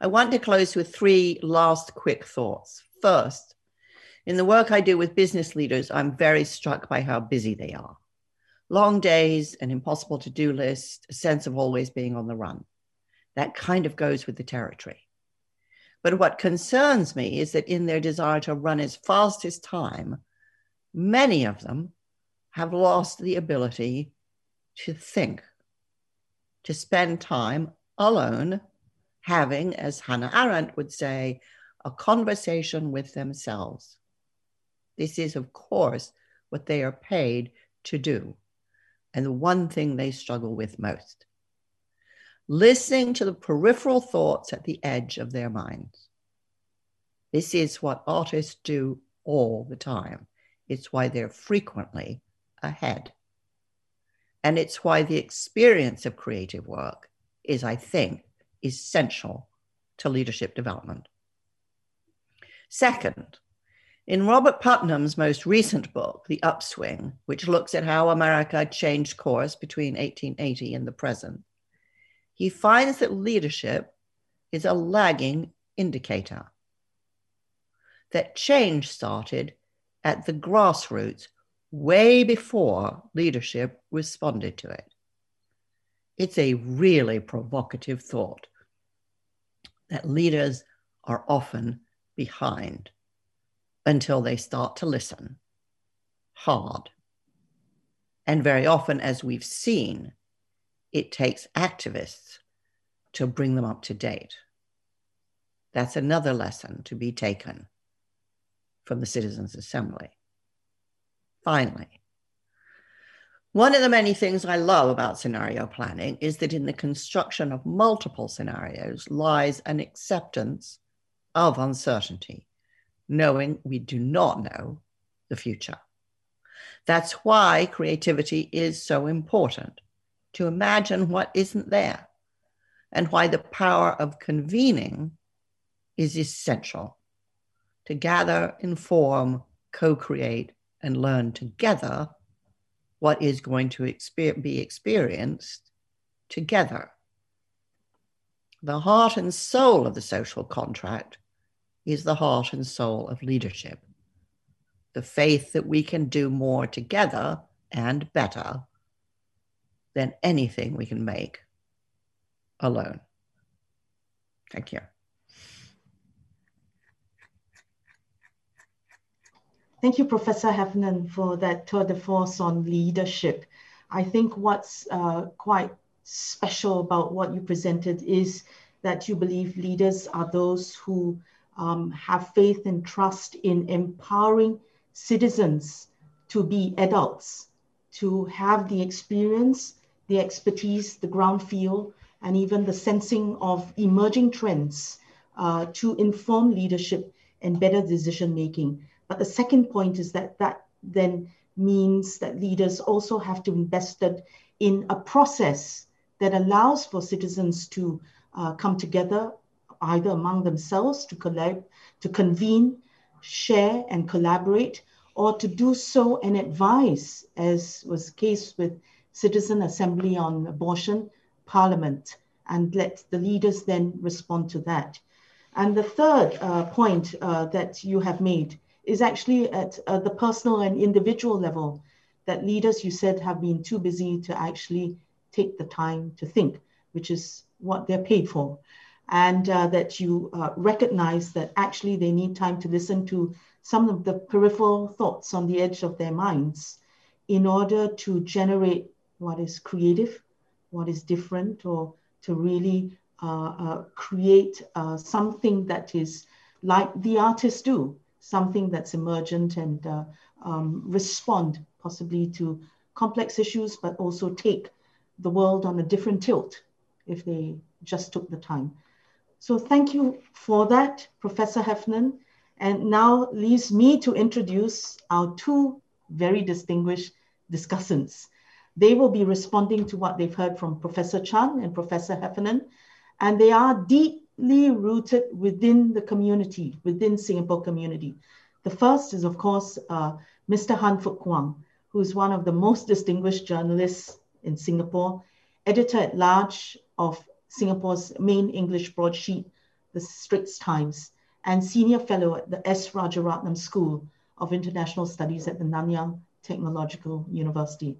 I want to close with three last quick thoughts. First, in the work I do with business leaders, I'm very struck by how busy they are. Long days, an impossible to do list, a sense of always being on the run. That kind of goes with the territory. But what concerns me is that in their desire to run as fast as time, many of them have lost the ability to think, to spend time alone having, as Hannah Arendt would say, a conversation with themselves. This is, of course, what they are paid to do, and the one thing they struggle with most. Listening to the peripheral thoughts at the edge of their minds. This is what artists do all the time. It's why they're frequently ahead. And it's why the experience of creative work is, I think, essential to leadership development. Second, in Robert Putnam's most recent book, The Upswing, which looks at how America changed course between 1880 and the present, he finds that leadership is a lagging indicator. That change started at the grassroots way before leadership responded to it. It's a really provocative thought that leaders are often behind until they start to listen hard. And very often, as we've seen, it takes activists to bring them up to date. That's another lesson to be taken. from the Citizens' Assembly. Finally, one of the many things I love about scenario planning is that in the construction of multiple scenarios lies an acceptance of uncertainty, knowing we do not know the future. That's why creativity is so important to imagine what isn't there, and why the power of convening is essential to gather, inform, co create, and learn together what is going to exper- be experienced together. The heart and soul of the social contract is the heart and soul of leadership. The faith that we can do more together and better than anything we can make alone. Thank you. Thank you, Professor Heffernan, for that tour de force on leadership. I think what's uh, quite special about what you presented is that you believe leaders are those who um, have faith and trust in empowering citizens to be adults, to have the experience, the expertise, the ground feel, and even the sensing of emerging trends uh, to inform leadership and better decision making. But the second point is that that then means that leaders also have to invest in a process that allows for citizens to uh, come together either among themselves to collab, to convene, share and collaborate, or to do so and advise, as was the case with Citizen Assembly on Abortion, Parliament, and let the leaders then respond to that. And the third uh, point uh, that you have made is actually at uh, the personal and individual level that leaders, you said, have been too busy to actually take the time to think, which is what they're paid for. And uh, that you uh, recognize that actually they need time to listen to some of the peripheral thoughts on the edge of their minds in order to generate what is creative, what is different, or to really uh, uh, create uh, something that is like the artists do something that's emergent and uh, um, respond possibly to complex issues, but also take the world on a different tilt if they just took the time. So thank you for that, Professor Heffernan. And now leaves me to introduce our two very distinguished discussants. They will be responding to what they've heard from Professor Chan and Professor Heffernan, and they are deeply rooted within the community, within Singapore community. The first is, of course, uh, Mr. Han Fook Kwang, who is one of the most distinguished journalists in Singapore, editor at large of Singapore's main English broadsheet, The Straits Times, and senior fellow at the S. Rajaratnam School of International Studies at the Nanyang Technological University.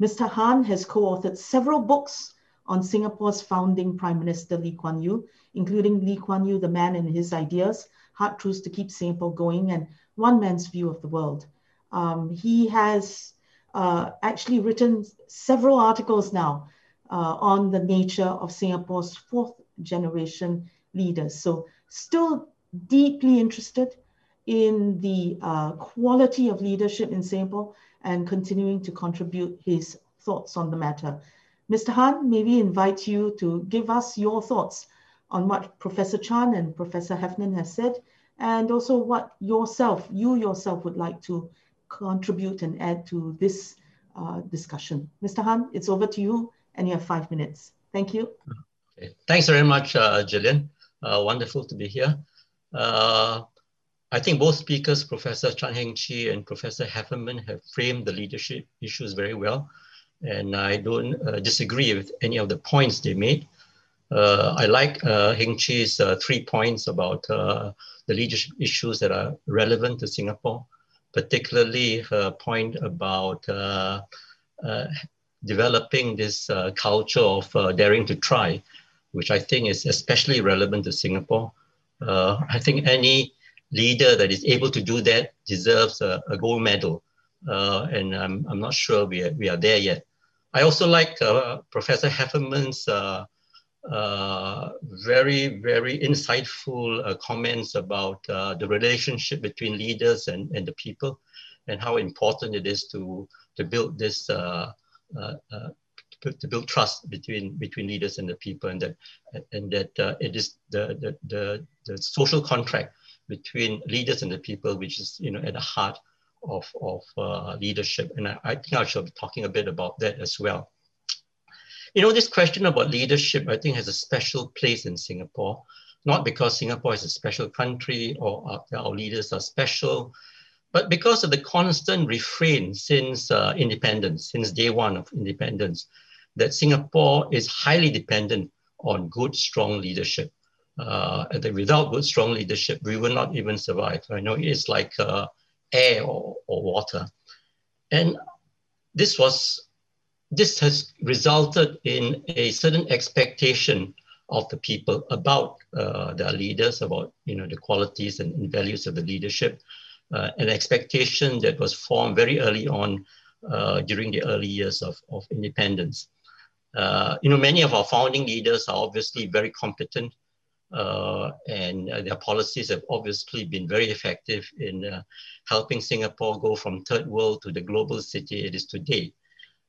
Mr. Han has co-authored several books on Singapore's founding Prime Minister Lee Kuan Yew, including Lee Kuan Yew, the man and his ideas, hard truths to keep Singapore going, and one man's view of the world. Um, he has uh, actually written several articles now uh, on the nature of Singapore's fourth generation leaders. So still deeply interested in the uh, quality of leadership in Singapore and continuing to contribute his thoughts on the matter. Mr. Han, maybe invite you to give us your thoughts on what Professor Chan and Professor Heffernan has said, and also what yourself, you yourself would like to contribute and add to this uh, discussion. Mr. Han, it's over to you and you have five minutes. Thank you. Okay. Thanks very much, uh, Gillian. Uh, wonderful to be here. Uh, I think both speakers, Professor Chan Heng Chee and Professor Heffernan, have framed the leadership issues very well and I don't uh, disagree with any of the points they made. Uh, I like uh, Heng Chee's uh, three points about uh, the leadership issues that are relevant to Singapore, particularly her point about uh, developing this culture of daring to try, which I think is especially relevant to Singapore. I think any leader that is able to do that deserves a, a gold medal. and I'm, I'm not sure we are, we are there yet. I also like uh, Professor Heffernan's uh, uh, very, very insightful uh, comments about uh, the relationship between leaders and, and the people and how important it is to, to build this, uh, uh, uh, Uh, uh, to, to, build trust between, between leaders and the people and that, and that uh, it is the, the, the, the social contract between leaders and the people, which is you know at the heart of, of uh, leadership. And I, I, think I shall be talking a bit about that as well. You know, this question about leadership, I think has a special place in Singapore, not because Singapore is a special country or our, our leaders are special, but because of the constant refrain since uh, independence, since day one of independence, that Singapore is highly dependent on good, strong leadership. Uh, that without good, strong leadership, we will not even survive. I know it's like uh, air or, or water. And this was this has resulted in a certain expectation of the people about uh, their leaders, about you know the qualities and, values of the leadership, uh, an expectation that was formed very early on uh, during the early years of, of independence. Uh, you know, many of our founding leaders are obviously very competent uh, and their policies have obviously been very effective in uh, helping Singapore go from third world to the global city it is today.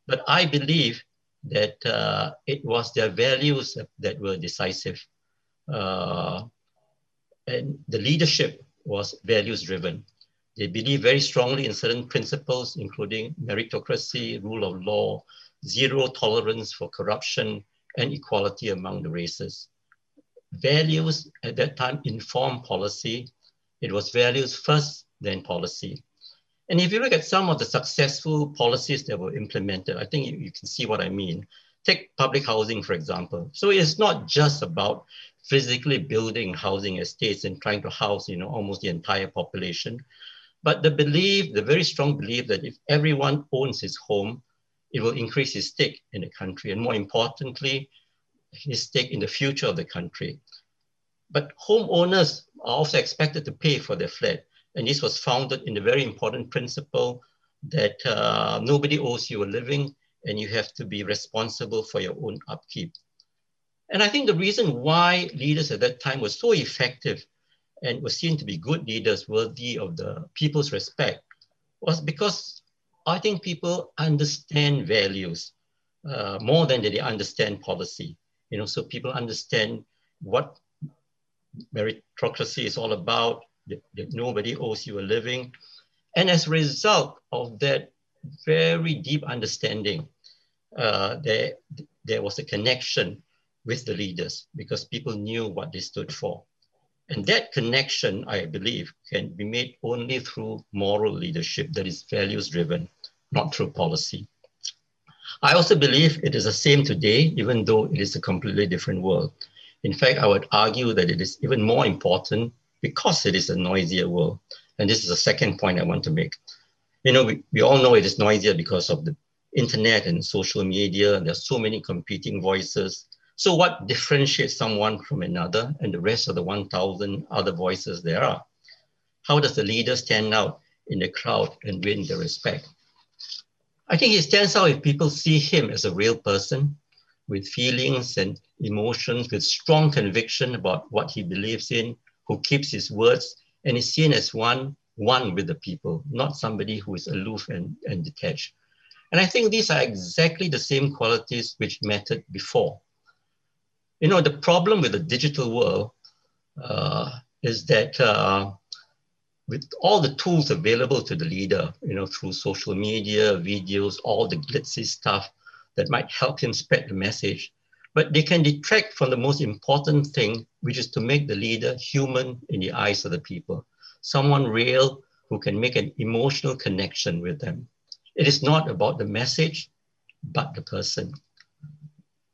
But I believe that uh, it was their values that were decisive. And the leadership was values driven. They believe very strongly in certain principles, including meritocracy, rule of law, zero tolerance for corruption, and equality among the races values at that time informed policy. It was values first, then policy. And if you look at some of the successful policies that were implemented, I think you, you can see what I mean. Take public housing, for example. So it's not just about physically building housing estates and trying to house, you know, almost the entire population. But the belief, the very strong belief that if everyone owns his home, it will increase his stake in the country. And more importantly, his stake in the future of the country. But homeowners are also expected to pay for their flat. And this was founded in the very important principle that uh, nobody owes you a living and you have to be responsible for your own upkeep. And I think the reason why leaders at that time were so effective and were seen to be good leaders worthy of the people's respect was because I think people understand values uh, more than they understand policy. You know, so people understand what meritocracy is all about, that, that nobody owes you a living. And as a result of that very deep understanding, uh, there, there was a connection with the leaders because people knew what they stood for. And that connection, I believe, can be made only through moral leadership that is values driven, not through policy. I also believe it is the same today, even though it is a completely different world. In fact, I would argue that it is even more important because it is a noisier world. And this is the second point I want to make. You know, we, we all know it is noisier because of the internet and social media. And there are so many competing voices. So what differentiates someone from another and the rest of the 1,000 other voices there are? How does the leader stand out in the crowd and win the respect? I think he stands out if people see him as a real person with feelings and emotions, with strong conviction about what he believes in, who keeps his words, and is seen as one, one with the people, not somebody who is aloof and, and detached. And I think these are exactly the same qualities which mattered before. You know, the problem with the digital world uh, is that uh, with all the tools available to the leader, you know, through social media, videos, all the glitzy stuff that might help him spread the message, but they can detract from the most important thing, which is to make the leader human in the eyes of the people, someone real who can make an emotional connection with them. It is not about the message, but the person.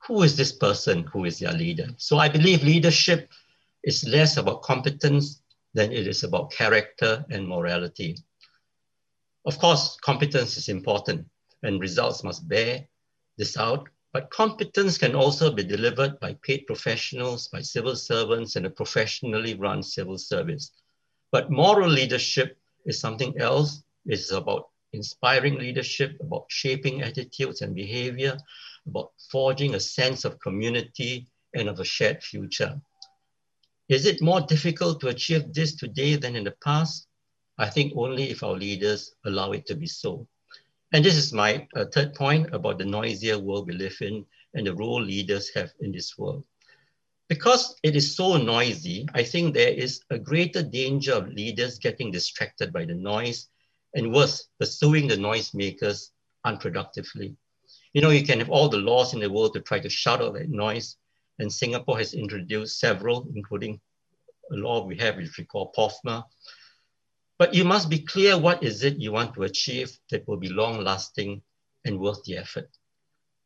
Who is this person who is their leader? So I believe leadership is less about competence than it is about character and morality. Of course, competence is important and results must bear this out, but competence can also be delivered by paid professionals, by civil servants, and a professionally run civil service. But moral leadership is something else. It's about inspiring leadership, about shaping attitudes and behavior, about forging a sense of community and of a shared future. Is it more difficult to achieve this today than in the past? I think only if our leaders allow it to be so. And this is my uh, third point about the noisier world we live in and the role leaders have in this world. Because it is so noisy, I think there is a greater danger of leaders getting distracted by the noise and worse, pursuing the noisemakers unproductively. You know, you can have all the laws in the world to try to shut out that noise, and Singapore has introduced several, including a law we have which we call POFMA. But you must be clear what is it you want to achieve that will be long lasting and worth the effort.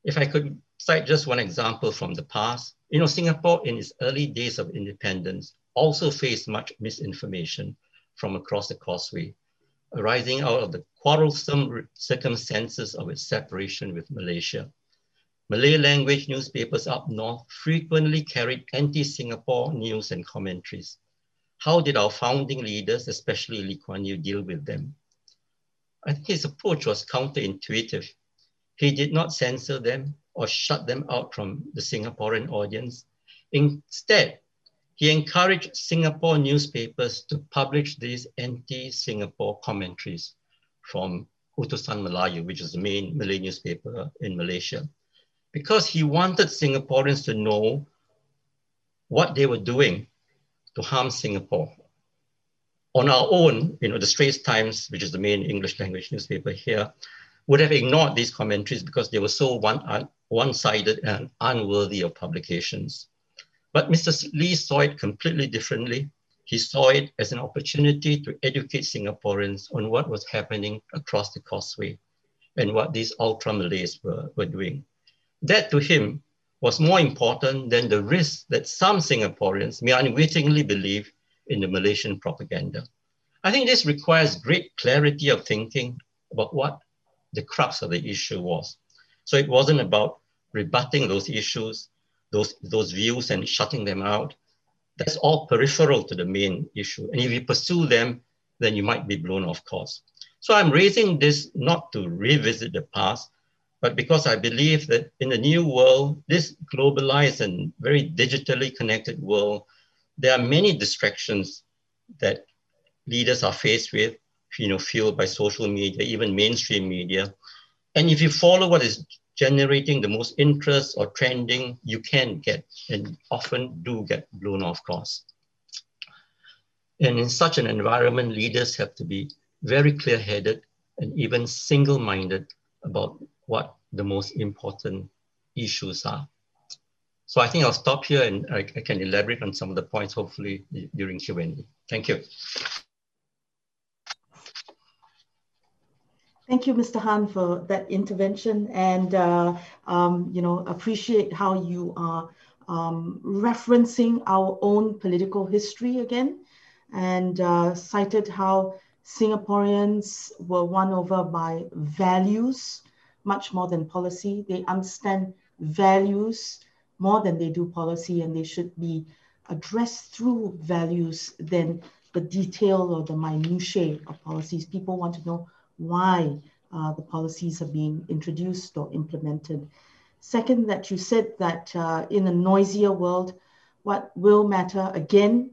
If I could cite just one example from the past, you know, Singapore in its early days of independence also faced much misinformation from across the causeway, arising out of the quarrelsome circumstances of its separation with Malaysia. Malay language newspapers up north frequently carried anti-Singapore news and commentaries. How did our founding leaders, especially Lee Kuan Yew, deal with them? I think his approach was counterintuitive. He did not censor them or shut them out from the Singaporean audience. Instead, he encouraged Singapore newspapers to publish these anti-Singapore commentaries from Utusan Melayu, which is the main Malay newspaper in Malaysia because he wanted Singaporeans to know what they were doing to harm Singapore. On our own, you know, the Straits Times, which is the main English language newspaper here, would have ignored these commentaries because they were so one, uh, one-sided and unworthy of publications. But Mr. Lee saw it completely differently. He saw it as an opportunity to educate Singaporeans on what was happening across the causeway and what these ultra Malays were, were doing. That to him was more important than the risk that some Singaporeans may unwittingly believe in the Malaysian propaganda. I think this requires great clarity of thinking about what the crux of the issue was. So it wasn't about rebutting those issues, those, those views and shutting them out. That's all peripheral to the main issue. And if you pursue them, then you might be blown off course. So I'm raising this not to revisit the past, but because I believe that in the new world, this globalized and very digitally connected world, there are many distractions that leaders are faced with, you know, fueled by social media, even mainstream media. And if you follow what is generating the most interest or trending, you can get and often do get blown off course. And in such an environment, leaders have to be very clear-headed and even single-minded about what the most important issues are. So I think I'll stop here and I, I can elaborate on some of the points, hopefully during Q&A. Thank you. Thank you, Mr. Han, for that intervention and, uh, um, you know, appreciate how you are um, referencing our own political history again and uh, cited how Singaporeans were won over by values much more than policy. They understand values more than they do policy, and they should be addressed through values than the detail or the minutiae of policies. People want to know why uh, the policies are being introduced or implemented. Second, that you said that uh, in a noisier world, what will matter again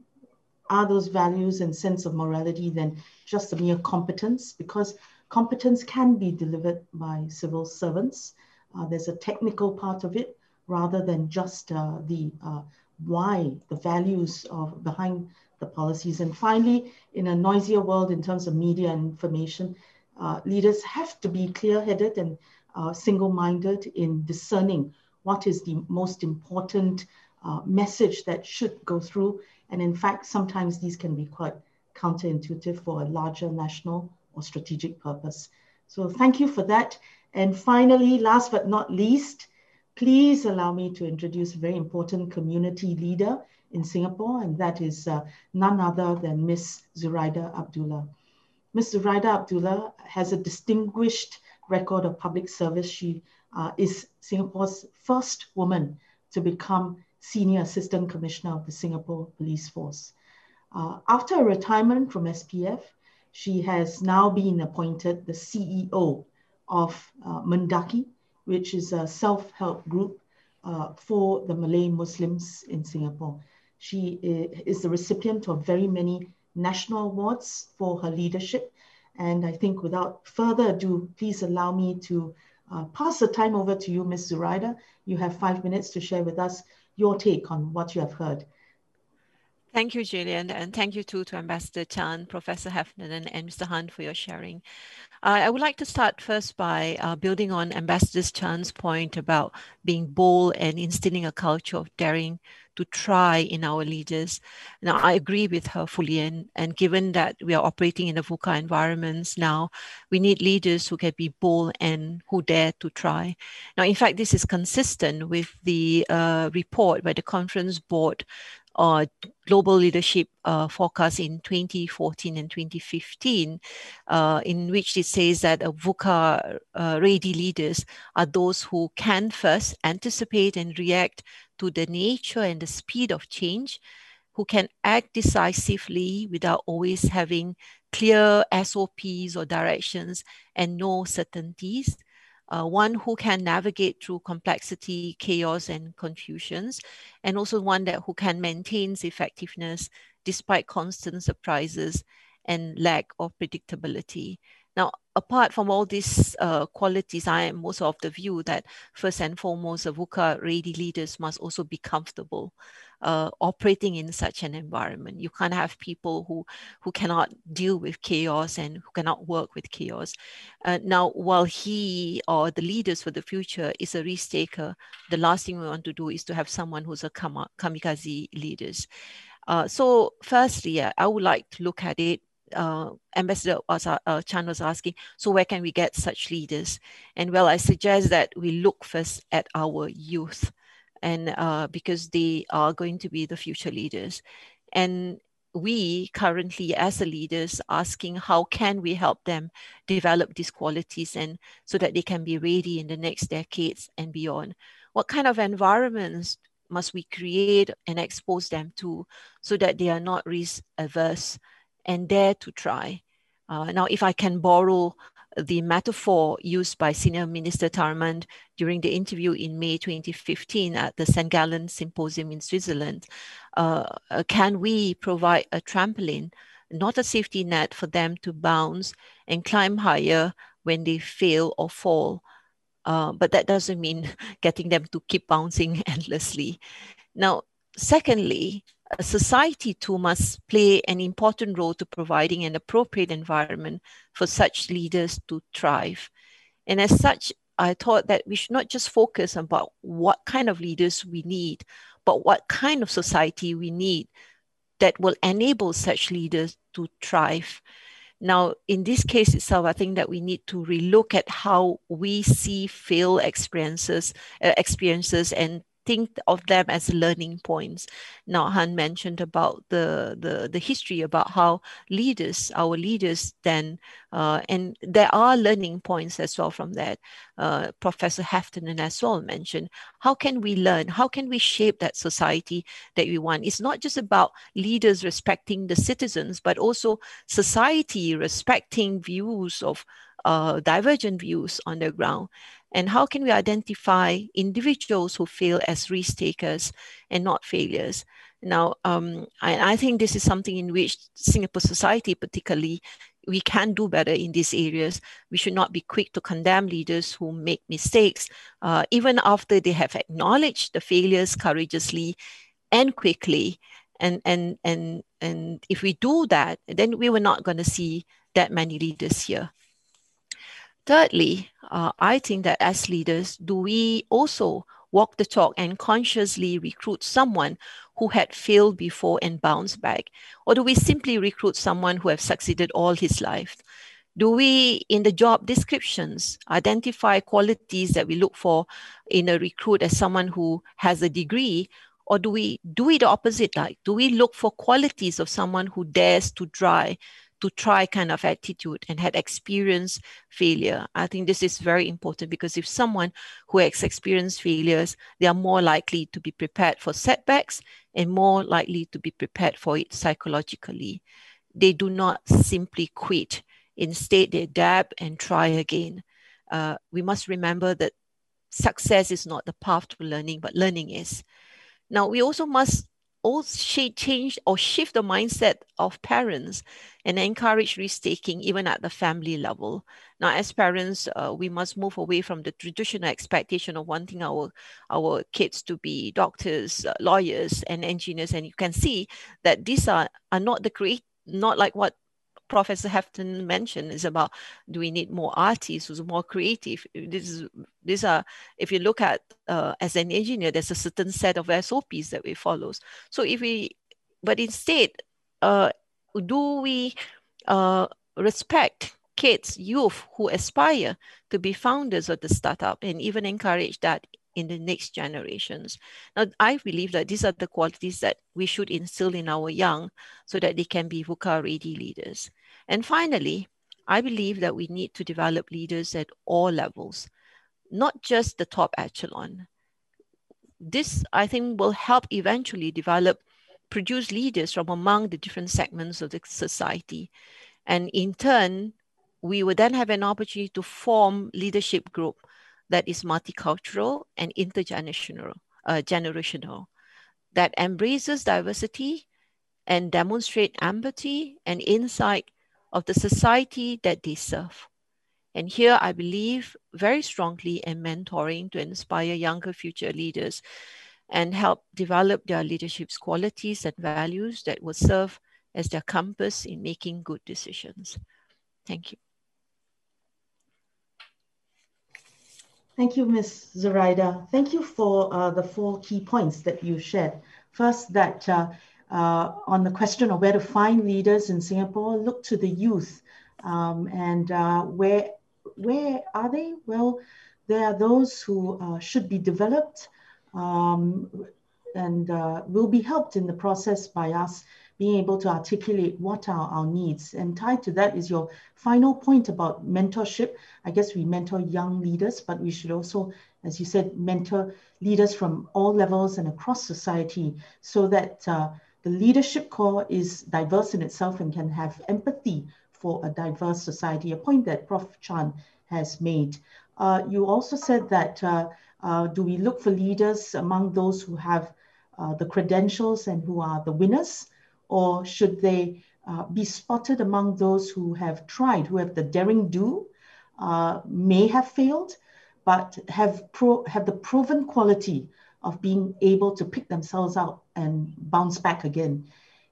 are those values and sense of morality than just a mere competence, because competence can be delivered by civil servants. Uh, there's a technical part of it rather than just uh, the uh, why, the values of behind the policies. And finally, in a noisier world in terms of media and information, uh, leaders have to be clear-headed and uh, single-minded in discerning what is the most important uh, message that should go through. And in fact, sometimes these can be quite counterintuitive for a larger national or strategic purpose. So thank you for that. And finally, last but not least, please allow me to introduce a very important community leader in Singapore, and that is uh, none other than Miss Zuraida Abdullah. Ms. Zuraida Abdullah has a distinguished record of public service. She uh, is Singapore's first woman to become Senior Assistant Commissioner of the Singapore Police Force. Uh, after a retirement from SPF, she has now been appointed the CEO of uh, which is a self-help group uh, for the Malay Muslims in Singapore. She is the recipient of very many national awards for her leadership. And I think without further ado, please allow me to uh, pass the time over to you, Ms. Zuraida. You have five minutes to share with us your take on what you have heard. Thank you, Gillian, and thank you too to Ambassador Chan, Professor Heffernan, and, Mr. Hunt for your sharing. Uh, I would like to start first by uh, building on Ambassador Chan's point about being bold and instilling a culture of daring to try in our leaders. Now, I agree with her fully, and, and given that we are operating in the VUCA environments now, we need leaders who can be bold and who dare to try. Now, in fact, this is consistent with the uh, report by the conference board uh, global leadership uh, forecast in 2014 and 2015, uh, in which it says that uh, VUCA uh, ready leaders are those who can first anticipate and react to the nature and the speed of change, who can act decisively without always having clear SOPs or directions and no certainties. Uh, one who can navigate through complexity, chaos, and confusions, and also one that who can maintain effectiveness despite constant surprises and lack of predictability. Now, apart from all these uh, qualities, I am also of the view that first and foremost, the VUCA ready leaders must also be comfortable uh, operating in such an environment. You can't have people who, who cannot deal with chaos and who cannot work with chaos. Uh, now, while he or the leaders for the future is a risk taker, the last thing we want to do is to have someone who's a kamikaze leaders. Uh, so firstly, I would like to look at it uh, Ambassador uh, Chan was asking, so where can we get such leaders? And well, I suggest that we look first at our youth, and uh, because they are going to be the future leaders, and we currently as the leaders asking how can we help them develop these qualities and so that they can be ready in the next decades and beyond what kind of environments must we create and expose them to so that they are not risk averse and dare to try. Uh, now, if I can borrow the metaphor used by Senior Minister Tharman during the interview in May 2015 at the St. Gallen Symposium in Switzerland, uh, uh, can we provide a trampoline, not a safety net for them to bounce and climb higher when they fail or fall? Uh, but that doesn't mean getting them to keep bouncing endlessly. Now, secondly, society too must play an important role to providing an appropriate environment for such leaders to thrive. And as such, I thought that we should not just focus about what kind of leaders we need, but what kind of society we need that will enable such leaders to thrive. Now, in this case itself, I think that we need to relook at how we see fail experiences, uh, experiences, and think of them as learning points. Now, Han mentioned about the, the, the history about how leaders, our leaders then, uh, and there are learning points as well from that. Uh, Professor Heffernan as well mentioned, how can we learn? How can we shape that society that we want? It's not just about leaders respecting the citizens, but also society respecting views of uh, divergent views on the ground. And how can we identify individuals who fail as risk takers and not failures? Now, um, I, I think this is something in which Singapore society, particularly, we can do better in these areas. We should not be quick to condemn leaders who make mistakes, uh, even after they have acknowledged the failures courageously and quickly. And, and, and, and if we do that, then we were not going to see that many leaders here. Thirdly, uh, I think that as leaders, do we also walk the talk and consciously recruit someone who had failed before and bounced back? Or do we simply recruit someone who has succeeded all his life? Do we, in the job descriptions, identify qualities that we look for in a recruit as someone who has a degree? Or do we do it the opposite? Like, do we look for qualities of someone who dares to try, to try kind of attitude and had experienced failure. I think this is very important because if someone who has experienced failures, they are more likely to be prepared for setbacks and more likely to be prepared for it psychologically. They do not simply quit. Instead, they adapt and try again. Uh, we must remember that success is not the path to learning, but learning is. Now, we also must also change or shift the mindset of parents and encourage risk taking even at the family level. Now, as parents, uh, we must move away from the traditional expectation of wanting our our kids to be doctors, uh, lawyers, and engineers. And you can see that these are are not the create not like what Professor Hefton mentioned is about do we need more artists who's more creative? This is these are if you look at uh, as an engineer, there's a certain set of SOPs that we follows. So if we, but instead, uh, do we uh, respect kids, youth who aspire to be founders of the startup and even encourage that in the next generations. Now, I believe that these are the qualities that we should instill in our young so that they can be VUCA ready leaders. And finally, I believe that we need to develop leaders at all levels, not just the top echelon. This, I think, will help eventually develop, produce leaders from among the different segments of the society. And in turn, we will then have an opportunity to form leadership group that is multicultural and intergenerational, uh, generational, that embraces diversity and demonstrate empathy and insight of the society that they serve. And here I believe very strongly in mentoring to inspire younger future leaders and help develop their leadership's qualities and values that will serve as their compass in making good decisions. Thank you. Thank you, Ms. Zuraida. Thank you for uh, the four key points that you shared. First, that uh, uh, on the question of where to find leaders in Singapore, look to the youth. Um, and uh, where, where are they? Well, there are those who uh, should be developed um, and uh, will be helped in the process by us being able to articulate what are our needs. And tied to that is your final point about mentorship. I guess we mentor young leaders, but we should also, as you said, mentor leaders from all levels and across society so that uh, the leadership core is diverse in itself and can have empathy for a diverse society, a point that Prof. Chan has made. Uh, you also said that uh, uh, do we look for leaders among those who have uh, the credentials and who are the winners? or should they uh, be spotted among those who have tried, who have the daring do, uh, may have failed, but have, pro- have the proven quality of being able to pick themselves out and bounce back again.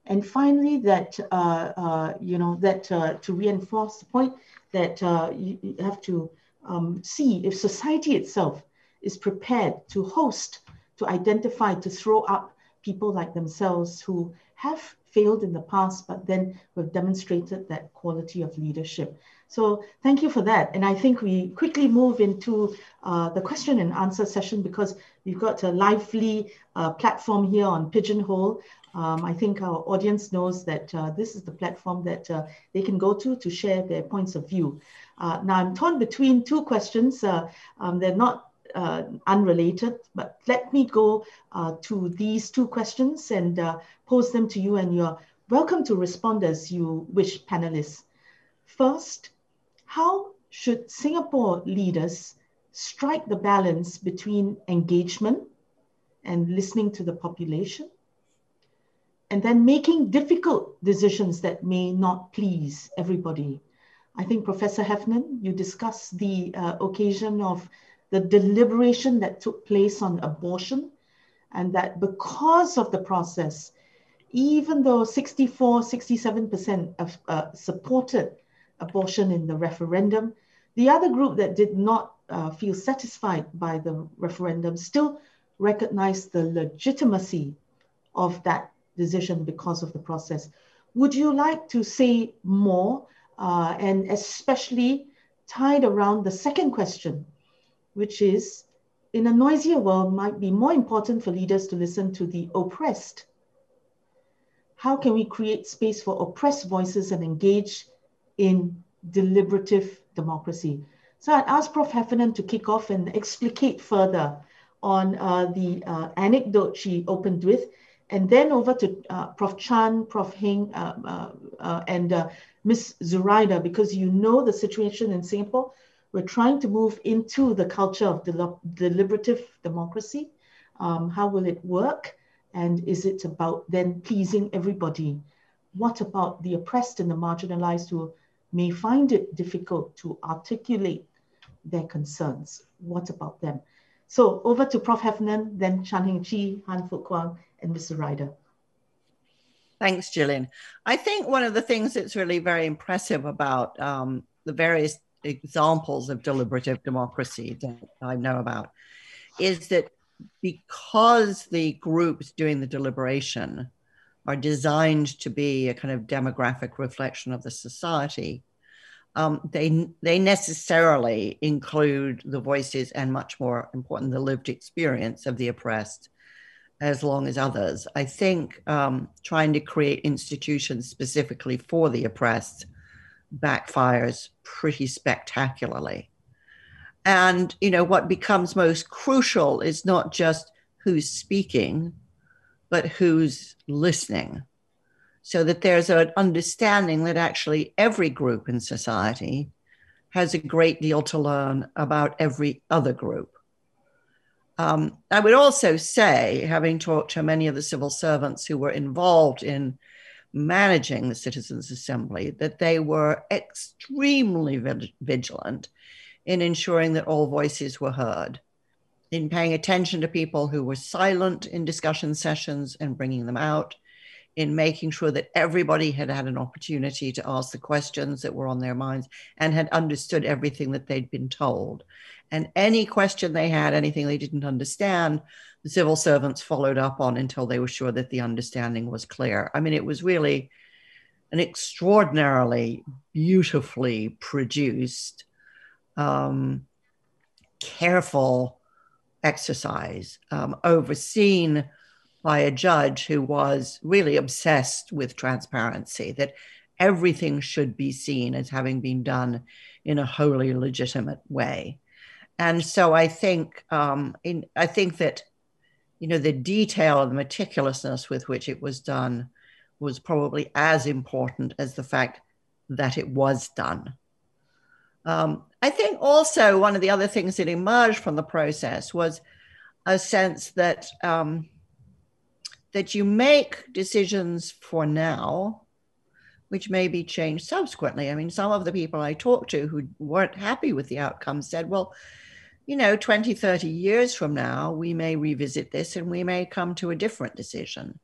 And finally, that uh, uh you know that uh, to reinforce the point that uh, you, you, have to um, see if society itself is prepared to host, to identify, to throw up people like themselves who have failed in the past, but then we've demonstrated that quality of leadership. So thank you for that. And I think we quickly move into uh, the question and answer session because we've got a lively uh, platform here on Pigeonhole. Um, I think our audience knows that uh, this is the platform that uh, they can go to to share their points of view. Uh, now I'm torn between two questions. Uh, um, they're not uh, unrelated, but let me go uh, to these two questions and pose them to you and you're welcome to respond as you wish, panelists. First, how should Singapore leaders strike the balance between engagement and listening to the population and then making difficult decisions that may not please everybody. I think Professor Heffernan, you discussed the uh, occasion of the deliberation that took place on abortion, and that because of the process, even though 64, 67% of, uh, supported abortion in the referendum, the other group that did not uh, feel satisfied by the referendum still recognized the legitimacy of that decision because of the process. Would you like to say more, uh, and especially tied around the second question which is in a noisier world might be more important for leaders to listen to the oppressed. How can we create space for oppressed voices and engage in deliberative democracy? So I'd ask Prof. Heffernan to kick off and explicate further on uh, the uh, anecdote she opened with, and then over to uh, Prof. Chan, Prof. Heng, uh, uh, uh, and Ms. Zuraida, because you know the situation in Singapore We're trying to move into the culture of del deliberative democracy. Um, how will it work? And is it about then pleasing everybody? What about the oppressed and the marginalized who may find it difficult to articulate their concerns? What about them? So over to Prof. Heffernan, then Chan Heng Chee, Han Fook Kwang, and Mr. Ryder. Thanks, Gillian. I think one of the things that's really very impressive about um, the various examples of deliberative democracy that I know about is that because the groups doing the deliberation are designed to be a kind of demographic reflection of the society, um, they they necessarily include the voices and much more important the lived experience of the oppressed as long as others. I think um, trying to create institutions specifically for the oppressed backfires pretty spectacularly. And you know what becomes most crucial is not just who's speaking, but who's listening so that there's an understanding that actually every group in society has a great deal to learn about every other group. Um, I would also say, having talked to many of the civil servants who were involved in managing the Citizens' Assembly, that they were extremely vigilant in ensuring that all voices were heard, in paying attention to people who were silent in discussion sessions and bringing them out, in making sure that everybody had had an opportunity to ask the questions that were on their minds and had understood everything that they'd been told. And any question they had, anything they didn't understand, the civil servants followed up on until they were sure that the understanding was clear. I mean, it was really an extraordinarily beautifully produced, um, careful exercise, um, overseen by a judge who was really obsessed with transparency, that everything should be seen as having been done in a wholly legitimate way. And so I think um, in, I think that you know the detail and the meticulousness with which it was done was probably as important as the fact that it was done. Um, I think also one of the other things that emerged from the process was a sense that um, that you make decisions for now, which may be changed subsequently. I mean, some of the people I talked to who weren't happy with the outcome said, well, you know, 20, 30 years from now, we may revisit this and we may come to a different decision.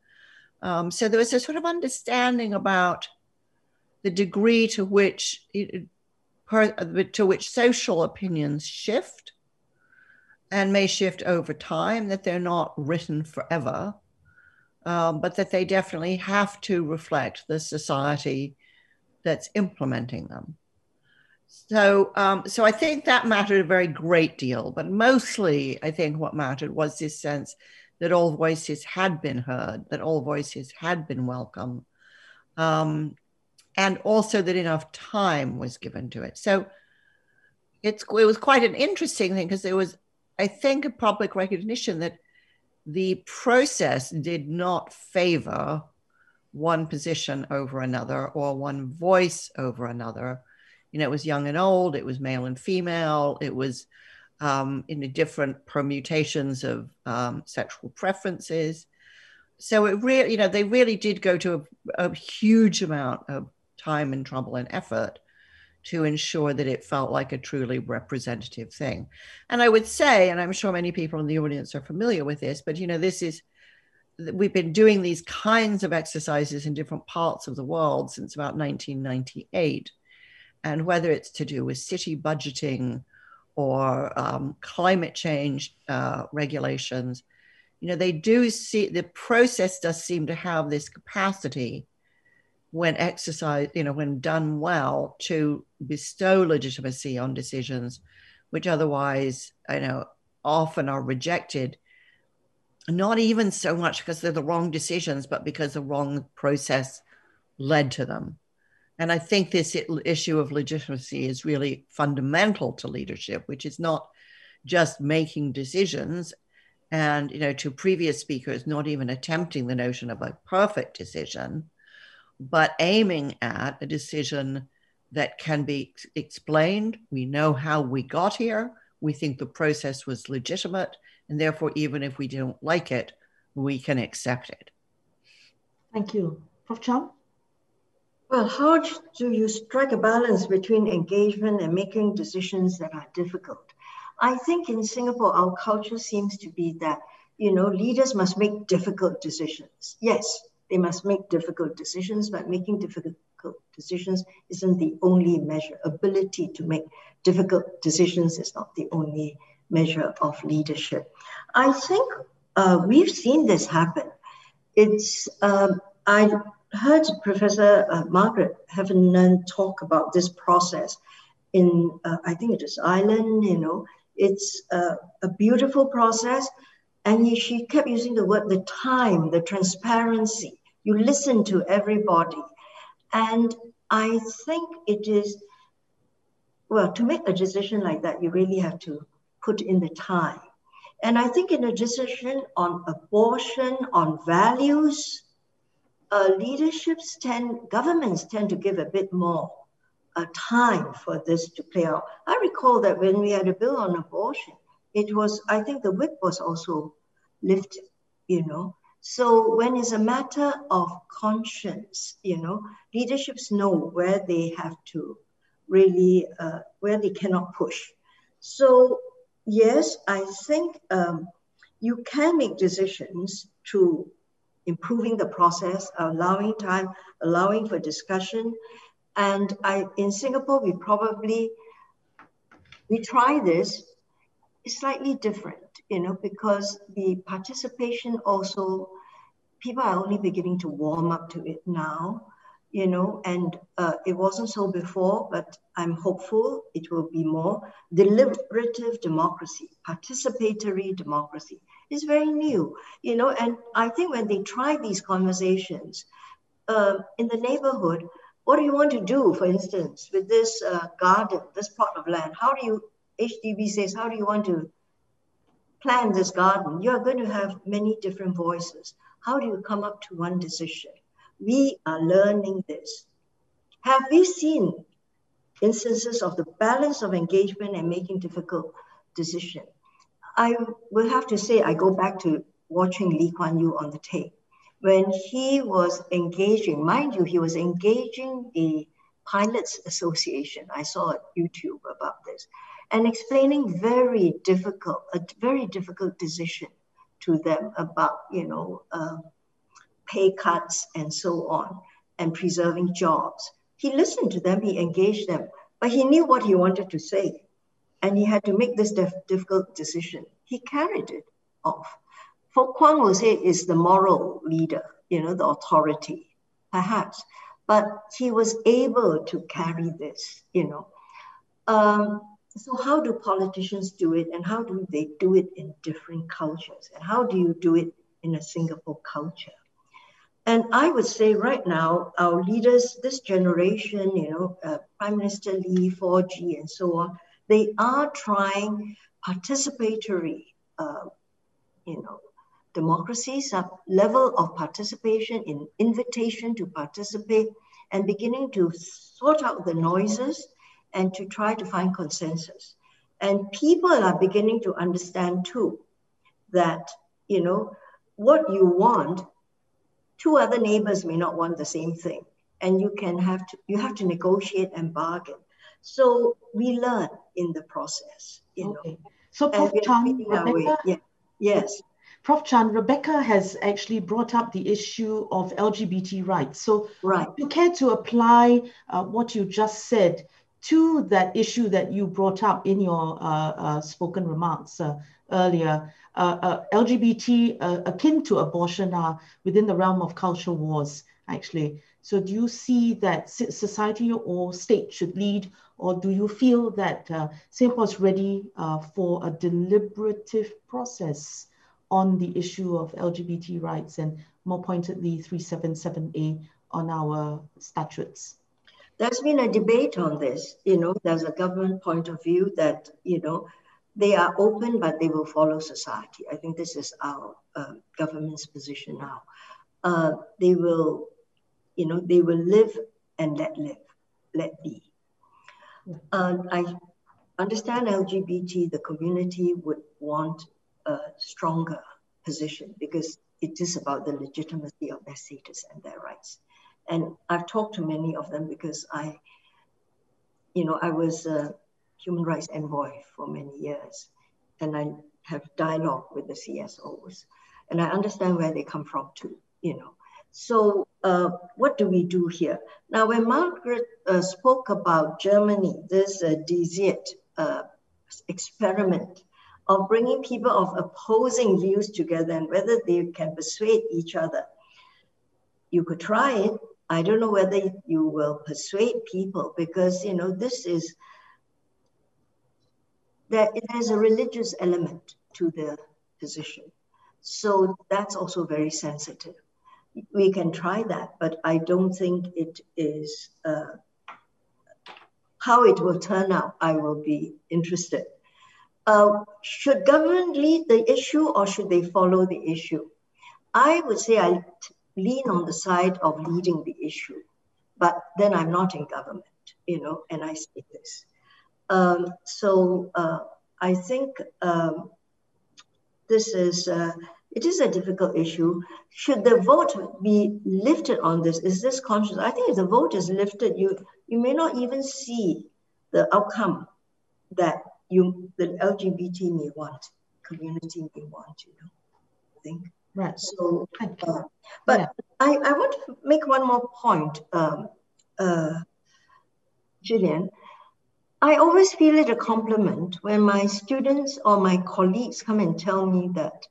Um, so there was a sort of understanding about the degree to which it, to which social opinions shift and may shift over time, that they're not written forever um, but that they definitely have to reflect the society that's implementing them. So, um, so I think that mattered a very great deal. But mostly, I think what mattered was this sense that all voices had been heard, that all voices had been welcome, um, and also that enough time was given to it. So, it's it was quite an interesting thing because there was, I think, a public recognition that the process did not favor one position over another or one voice over another. You know, it was young and old, it was male and female, it was um, in the different permutations of um, sexual preferences. So it really, you know, they really did go to a, a huge amount of time and trouble and effort to ensure that it felt like a truly representative thing. And I would say, and I'm sure many people in the audience are familiar with this, but you know, this is we've been doing these kinds of exercises in different parts of the world since about 1998. And whether it's to do with city budgeting or um, climate change uh, regulations, you know, they do see the process does seem to have this capacity when exercise, you know, when done well, to bestow legitimacy on decisions which otherwise, you know, often are rejected, not even so much because they're the wrong decisions, but because the wrong process led to them. And I think this issue of legitimacy is really fundamental to leadership, which is not just making decisions and, you know, to previous speakers, not even attempting the notion of a perfect decision, but aiming at a decision that can be explained. We know how we got here. We think the process was legitimate. And therefore, even if we don't like it, we can accept it. Thank you. Prof. Chan? Well, how do you strike a balance between engagement and making decisions that are difficult? I think in Singapore, our culture seems to be that, you know, leaders must make difficult decisions. Yes, they must make difficult decisions, but making difficult decisions isn't the only measure. Ability to make difficult decisions is not the only measure of leadership. I think uh, we've seen this happen. It's um, I heard Professor uh, Margaret Heffernan talk about this process in uh, I think it is Ireland. You know, it's uh, a beautiful process, and she kept using the word the time, the transparency. You listen to everybody, and I think it is well to make a decision like that. You really have to put in the time. And I think in a decision on abortion, on values, uh, leaderships tend, governments tend to give a bit more uh, time for this to play out. I recall that when we had a bill on abortion, it was, I think the whip was also lifted, you know. So when it's a matter of conscience, you know, leaderships know where they have to really, uh, where they cannot push. So yes, I think um, you can make decisions to improving the process, allowing time, allowing for discussion. And I, in Singapore, we probably, we try this slightly different, you know, because the participation also, people are only beginning to warm up to it now you know, and uh, it wasn't so before, but I'm hopeful it will be more. Deliberative democracy, participatory democracy is very new, you know, and I think when they try these conversations uh, in the neighborhood, what do you want to do, for instance, with this uh, garden, this plot of land? How do you, HDB says, how do you want to plan this garden? You are going to have many different voices. How do you come up to one decision? we are learning this. Have we seen instances of the balance of engagement and making difficult decisions? I will have to say, I go back to watching Lee Kuan Yew on the tape. When he was engaging, mind you, he was engaging the Pilots Association. I saw at YouTube about this and explaining very difficult, a very difficult decision to them about, you know, uh, pay cuts, and so on, and preserving jobs. He listened to them, he engaged them, but he knew what he wanted to say. And he had to make this dif- difficult decision. He carried it off. Fook Kwang say is the moral leader, you know, the authority, perhaps. But he was able to carry this, you know. Um, so how do politicians do it and how do they do it in different cultures? And how do you do it in a Singapore culture? And I would say right now, our leaders, this generation, you know, uh, Prime Minister Lee, 4G, and so on, they are trying participatory, uh, you know, democracies, a level of participation in invitation to participate and beginning to sort out the noises and to try to find consensus. And people are beginning to understand too that, you know, what you want two other neighbors may not want the same thing. And you can have to you have to negotiate and bargain. So we learn in the process you okay. know so prof chan rebecca, yeah. yes. Prof chan rebecca has actually brought up the issue of lgbt rights. So right. you care to apply uh, what you just said to that issue that you brought up in your uh, uh, spoken remarks uh, earlier uh, uh, LGBT uh, akin to abortion are within the realm of cultural wars, actually. So do you see that society or state should lead, or do you feel that Singapore is ready for a deliberative process on the issue of LGBT rights and more pointedly 377A on our statutes? There's been a debate on this. You know, there's a government point of view that, you know, they are open, but they will follow society. I think this is our uh, government's position now. Uh, they will, you know, they will live and let live, let be. Uh, I understand LGBT, the community would want a stronger position because it is about the legitimacy of their status and their rights. And I've talked to many of them because I, you know, I was a human rights envoy for many years and I have dialogue with the CSOs and I understand where they come from too, you know. So uh, what do we do here? Now, when Margaret uh, spoke about Germany, this uh, uh, experiment of bringing people of opposing views together and whether they can persuade each other. You could try it. I don't know whether you will persuade people because, you know, this is, there, there's a religious element to the position. So that's also very sensitive. We can try that, but I don't think it is, uh, how it will turn out, I will be interested. Uh, should government lead the issue or should they follow the issue? I would say I lean on the side of leading the issue, but then I'm not in government, you know, and I say this. Um, so uh, I think um, this is, uh, it is a difficult issue. Should the vote be lifted on this? Is this conscious? I think if the vote is lifted, you, you may not even see the outcome that you the LGBT may want, community may want, you know, I think. Right. So, uh, but yeah. I, I want to make one more point, um, uh, Gillian. I always feel it a compliment when my students or my colleagues come and tell me that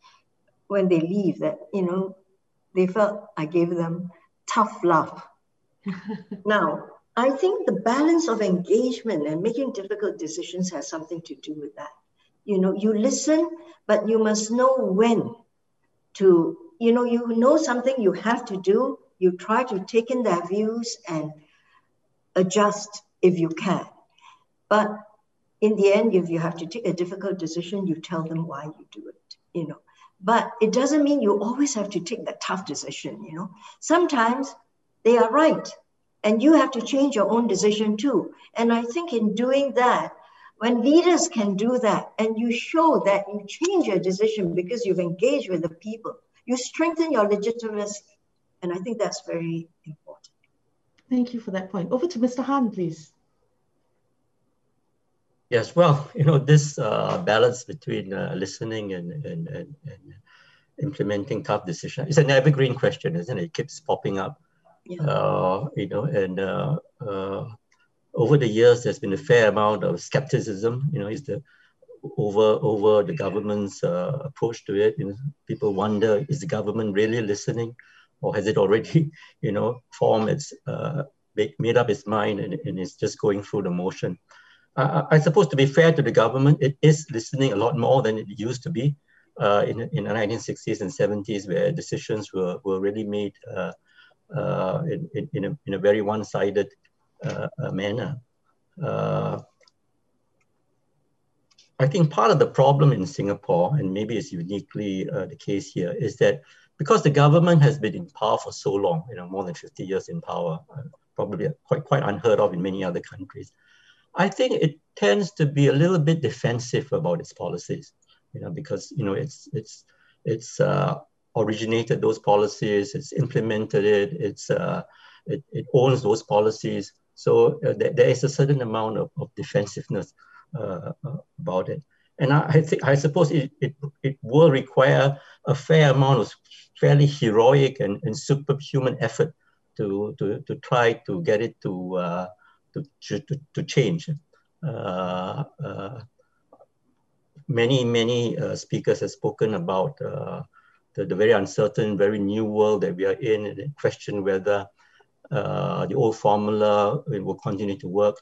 when they leave that, you know, they felt I gave them tough love. now, I think the balance of engagement and making difficult decisions has something to do with that. You know, you listen, but you must know when to, you know, you know something you have to do, you try to take in their views and adjust if you can. But in the end, if you have to take a difficult decision, you tell them why you do it, you know. But it doesn't mean you always have to take the tough decision, you know. Sometimes they are right and you have to change your own decision too. And I think in doing that, when leaders can do that and you show that you change your decision because you've engaged with the people, you strengthen your legitimacy. And I think that's very important. Thank you for that point. Over to Mr. Han, please. Yes, well, you know, this uh, balance between uh, listening and, and, and, and, implementing tough decisions is an evergreen question, isn't it? It keeps popping up yeah. Uh, you know, and uh, uh, over the years, there's been a fair amount of skepticism. You know, is the over over the government's approach to it. You know, people wonder: is the government really listening, or has it already, you know, formed its made up its mind and, and it's just going through the motion? I suppose to be fair to the government, it is listening a lot more than it used to be uh, in, in the 1960s and 70s, where decisions were, were really made uh, uh, in, in, a, in a very one-sided uh, uh, Uh, uh, manner. Uh, I think part of the problem in Singapore, and maybe it's uniquely the case here, is that because the government has been in power for so long, you know, more than 50 years in power, probably quite, quite unheard of in many other countries. I think it tends to be a little bit defensive about its policies, you know, because you know it's it's it's uh, originated those policies, it's implemented it, it's, uh, it, it owns those policies. So uh, th there is a certain amount of, of defensiveness uh, uh, about it. And I, think, I suppose it, it, it will require a fair amount of fairly heroic and, and superhuman effort to, to, to try to get it to, uh, to, to, to change. Uh, many, many speakers have spoken about the, the very uncertain, very new world that we are in and question whether uh, the old formula will continue to work.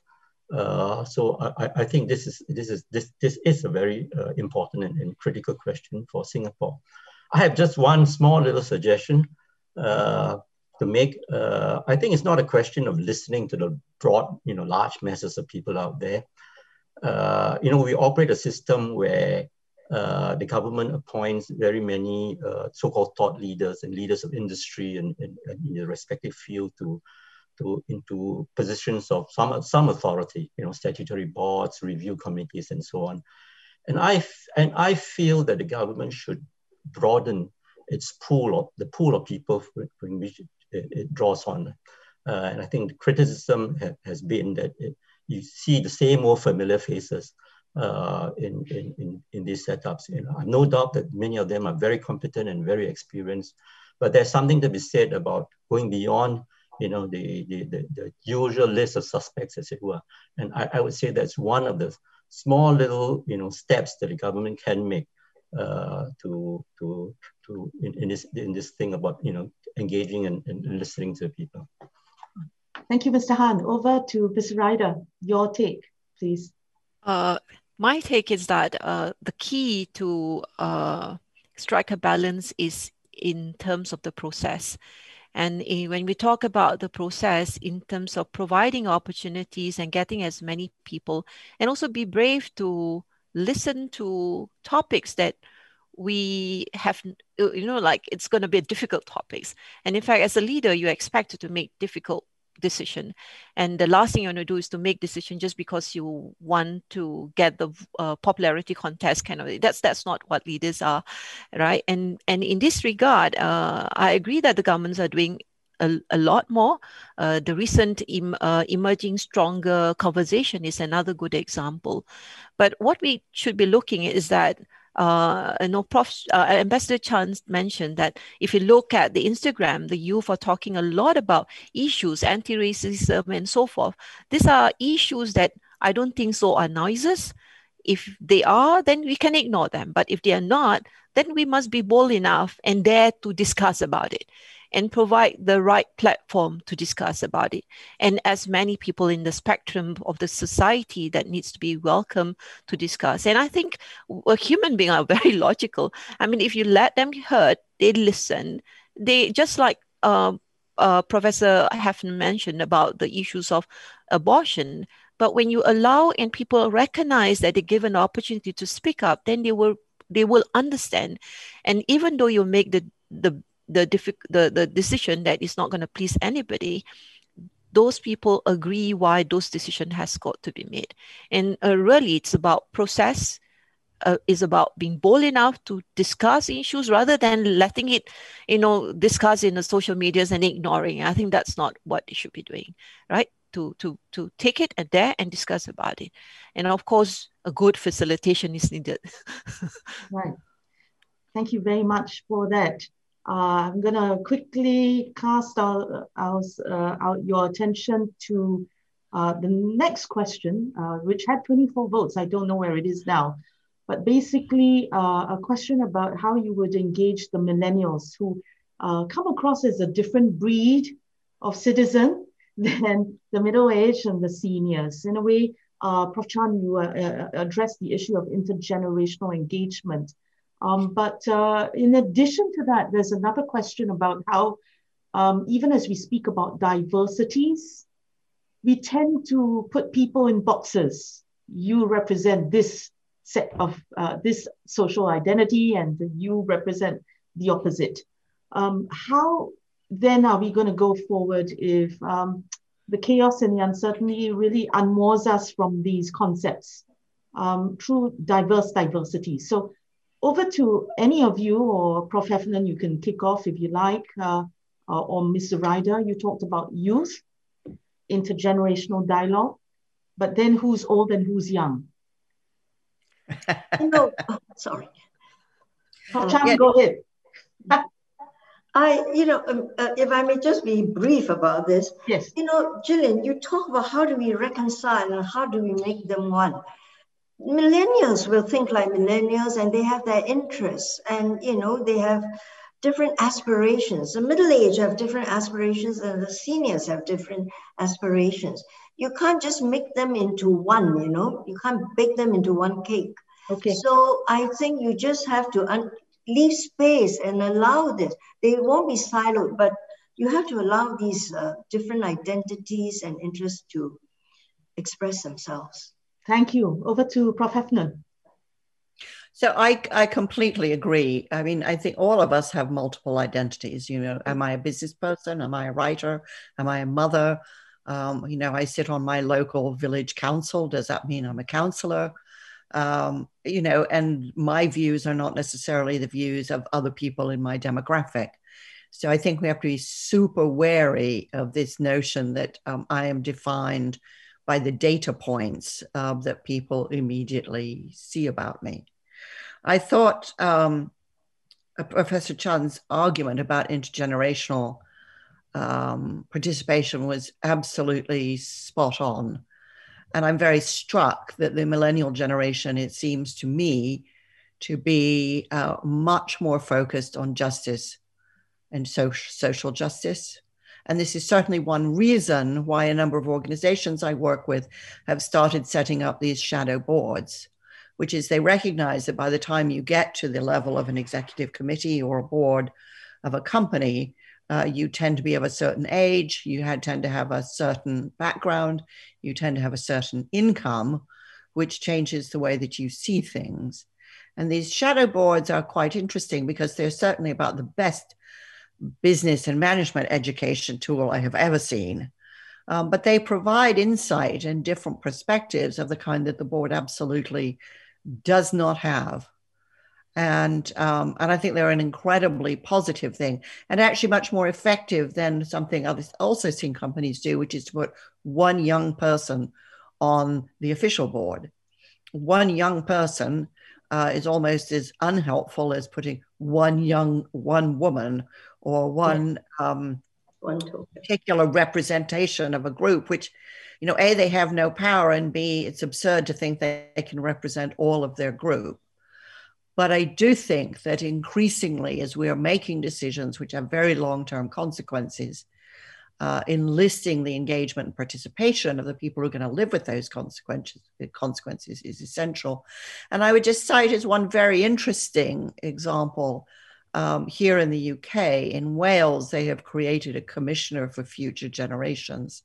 Uh, so I, I, think this is this is this this is a very uh, important and, and, critical question for Singapore. I have just one small little suggestion uh, to make. Uh, I think it's not a question of listening to the broad, you know, large masses of people out there. Uh, you know, we operate a system where uh, the government appoints very many uh, so-called thought leaders and leaders of industry and, in the respective field to to into positions of some some authority, you know, statutory boards, review committees, and so on. And I and I feel that the government should broaden its pool of the pool of people in which it, it draws on. Uh, and I think the criticism ha has been that it, you see the same old familiar faces uh, in, in, in, in, these setups. You know, I've no doubt that many of them are very competent and very experienced, but there's something to be said about going beyond you know, the, the, the, the usual list of suspects, as it were. And I, I would say that's one of the small little, you know, steps that the government can make uh, to, to, to in, in, this, in this thing about, you know, engaging and, and listening to people. Thank you, Mr. Han. Over to Ms. Ryder. Your take, please. Uh, my take is that uh, the key to uh, strike a balance is in terms of the process. And when we talk about the process in terms of providing opportunities and getting as many people, and also be brave to listen to topics that we have, you know, like it's going to be difficult topics. And in fact, as a leader, you're expected to make difficult decision and the last thing you want to do is to make decision just because you want to get the uh, popularity contest kind of that's that's not what leaders are right and and in this regard uh, i agree that the governments are doing a, a lot more. Uh, the recent em, uh, emerging stronger conversation is another good example. But what we should be looking at is that uh, you know, Prof, uh, Ambassador Chan mentioned that if you look at the Instagram, the youth are talking a lot about issues, anti-racism and so forth. These are issues that I don't think so are noises. If they are, then we can ignore them. But if they are not, then we must be bold enough and dare to discuss about it and provide the right platform to discuss about it. And as many people in the spectrum of the society that needs to be welcome to discuss. And I think human being are very logical. I mean, if you let them heard, they listen. They just like uh, uh, Professor Heffernan mentioned about the issues of abortion. But when you allow and people recognize that they give an opportunity to speak up, then they will they will understand. And even though you make the the the, diffi- the, the decision that is not going to please anybody, those people agree why those decision has got to be made. And uh, really, it's about process. Uh, is about being bold enough to discuss issues rather than letting it, you know, discuss in the social medias and ignoring. I think that's not what you should be doing, right? To to to take it and there and discuss about it, and of course, a good facilitation is needed. right. Thank you very much for that. Uh, I'm going to quickly cast our, uh, our, your attention to uh, the next question, uh, which had 24 votes. I don't know where it is now. But basically, uh, a question about how you would engage the millennials who uh, come across as a different breed of citizen than the middle age and the seniors. In a way, Prof. Chan, you addressed the issue of intergenerational engagement. Um, but uh, in addition to that, there's another question about how, um, even as we speak about diversities, we tend to put people in boxes. You represent this set of uh, this social identity, and you represent the opposite. Um, how then are we going to go forward if um, the chaos and the uncertainty really unmoors us from these concepts um, through diverse diversity? So over to any of you or Prof. Heffernan, you can kick off if you like, uh, uh, or Mr. Ryder, you talked about youth, intergenerational dialogue, but then who's old and who's young? no, oh, sorry. Prof. Chan, yeah. go ahead. I, you know, um, uh, if I may just be brief about this. Yes. You know, Gillian, you talk about how do we reconcile and how do we make them one millennials will think like millennials and they have their interests and you know they have different aspirations. The middle age have different aspirations and the seniors have different aspirations. You can't just make them into one you know. You can't bake them into one cake. Okay. So i think you just have to un- leave space and allow this. They won't be siloed but you have to allow these uh, different identities and interests to express themselves Thank you. Over to Prof. Hefner. So I, I completely agree. I mean, I think all of us have multiple identities. You know, am I a business person? Am I a writer? Am I a mother? Um, you know, I sit on my local village council. Does that mean I'm a councillor? Um, you know, and my views are not necessarily the views of other people in my demographic. So I think we have to be super wary of this notion that um, I am defined by the data points uh, that people immediately see about me. I thought um, Professor Chan's argument about intergenerational um, participation was absolutely spot on. And I'm very struck that the millennial generation, it seems to me, to be uh, much more focused on justice and so, social justice. And this is certainly one reason why a number of organizations I work with have started setting up these shadow boards which is they recognize that by the time you get to the level of an executive committee or a board of a company, uh, you tend to be of a certain age, you had, tend to have a certain background, you tend to have a certain income, which changes the way that you see things. And these shadow boards are quite interesting because they're certainly about the best business and management education tool I have ever seen. Um, but they provide insight and different perspectives of the kind that the board absolutely does not have. And, um, and I think they're an incredibly positive thing and actually much more effective than something I've also seen companies do, which is to put one young person on the official board. One young person uh, is almost as unhelpful as putting one young, one woman or one, um, one particular representation of a group, which you know, A, they have no power, and B, it's absurd to think that they can represent all of their group. But I do think that increasingly, as we are making decisions which have very long term consequences, uh, enlisting the engagement and participation of the people who are going to live with those consequences, consequences is essential. And I would just cite as one very interesting example um, here in the UK, in Wales, they have created a commissioner for future generations.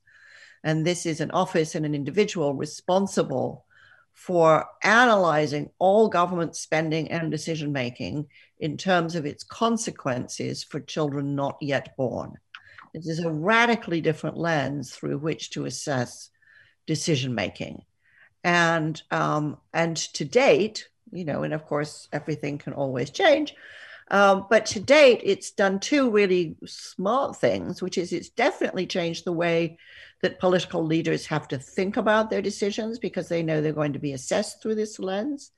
And this is an office and an individual responsible for analyzing all government spending and decision making in terms of its consequences for children not yet born. This is a radically different lens through which to assess decision making. And, um, and to date, you know, and of course, everything can always change. Um, but to date, it's done two really smart things, which is it's definitely changed the way that political leaders have to think about their decisions because they know they're going to be assessed through this lens.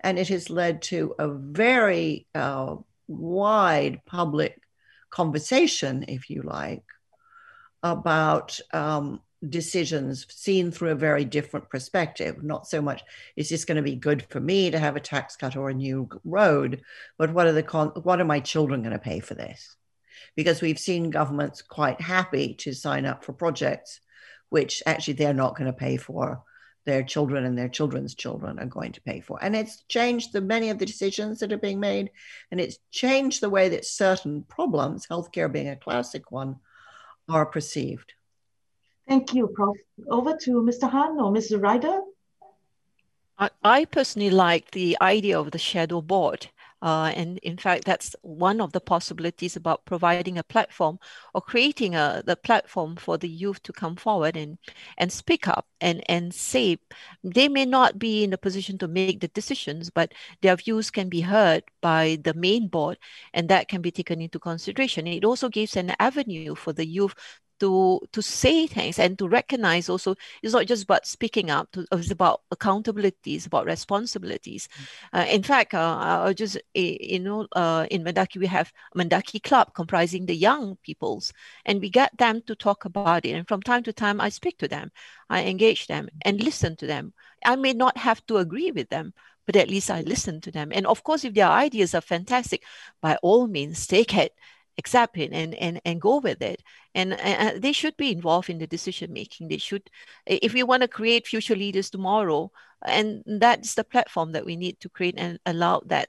And it has led to a very uh, wide public conversation, if you like, about um, decisions seen through a very different perspective. Not so much is this going to be good for me to have a tax cut or a new road, but what are the con- what are my children going to pay for this? Because we've seen governments quite happy to sign up for projects which actually they're not going to pay for their children and their children's children are going to pay for. And it's changed the many of the decisions that are being made, and it's changed the way that certain problems, healthcare being a classic one, are perceived. Thank you, Prof. Over to Mr. Han or Mr. Ryder. I, personally like the idea of the shadow board uh, and in fact, that's one of the possibilities about providing a platform or creating a the platform for the youth to come forward and and speak up and and say they may not be in a position to make the decisions, but their views can be heard by the main board, and that can be taken into consideration. It also gives an avenue for the youth to to say things and to recognize also it's not just about speaking up to, it's about accountability it's about responsibilities mm. uh, in fact uh, i'll just you know uh, in Mendaki we have Mendaki club comprising the young peoples and we get them to talk about it and from time to time i speak to them i engage them and listen to them i may not have to agree with them but at least I listen to them. And of course, if their ideas are fantastic, by all means, take it accept it and and, and go with it. And uh, they should be involved in the decision making. They should if we want to create future leaders tomorrow and that's the platform that we need to create and allow that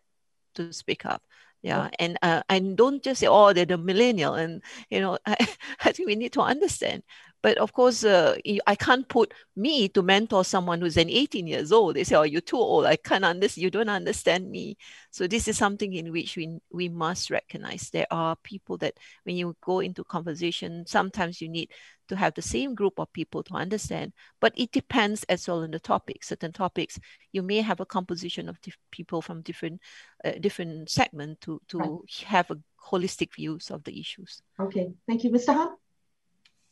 to speak up. Yeah. and uh, and don't just say oh they're the millennial and you know I, I think we need to understand But of course, uh, I can't put me to mentor someone who's an 18 years old. They say, "Oh, you're too old. I can't understand. You don't understand me." So this is something in which we we must recognize. There are people that when you go into conversation, sometimes you need to have the same group of people to understand. But it depends as well on the topic. Certain topics you may have a composition of people from different uh, different segment to to right. have a holistic views of the issues. Okay, thank you, Mr. Han.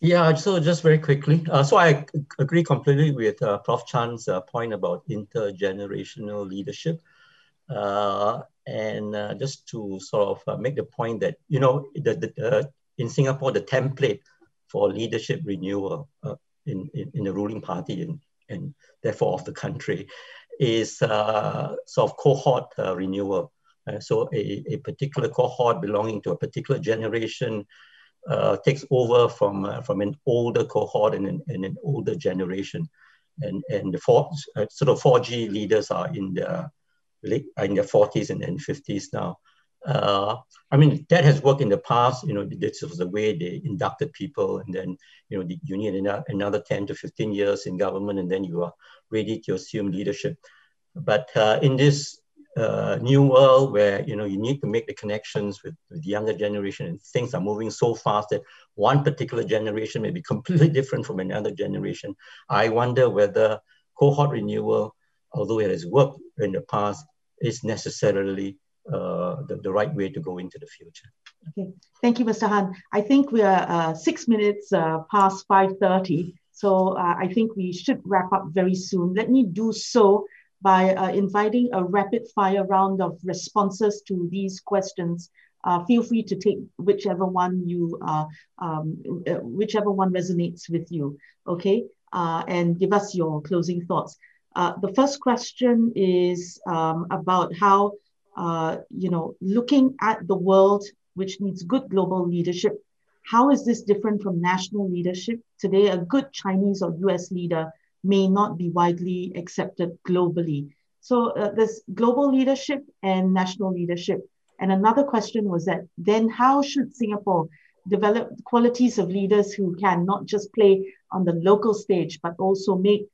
Yeah, so just very quickly. Uh, so I agree completely with uh, Prof. Chan's uh, point about intergenerational leadership. Uh, and uh, just to sort of uh, make the point that, you know, the, the, in Singapore, the template for leadership renewal in, in, in, the ruling party and, and therefore of the country is sort of cohort renewal. so a, a particular cohort belonging to a particular generation uh, takes over from uh, from an older cohort and an, and an older generation, and and the four, uh, sort of 4G leaders are in their late in their 40s and, and 50s now. Uh, I mean that has worked in the past. You know, this was the way they inducted people, and then you know you need another 10 to 15 years in government, and then you are ready to assume leadership. But uh, in this uh, new world where you know you need to make the connections with, with, the younger generation and things are moving so fast that one particular generation may be completely different from another generation. I wonder whether cohort renewal although it has worked in the past is necessarily uh, the, the right way to go into the future. Okay. Thank you mr han. I think we are uh, six minutes uh, past 5.30 so uh, i think we should wrap up very soon. Let me do so by uh, inviting a rapid fire round of responses to these questions. Uh, feel free to take whichever one you, uh, um, uh, whichever one resonates with you, okay? Uh, and give us your closing thoughts. Uh, the first question is um, about how, you know, looking at the world, which needs good global leadership, how is this different from national leadership? Today, a good Chinese or US leader may not be widely accepted globally. So uh, global leadership and national leadership. And another question was that then how should Singapore develop qualities of leaders who can not just play on the local stage, but also make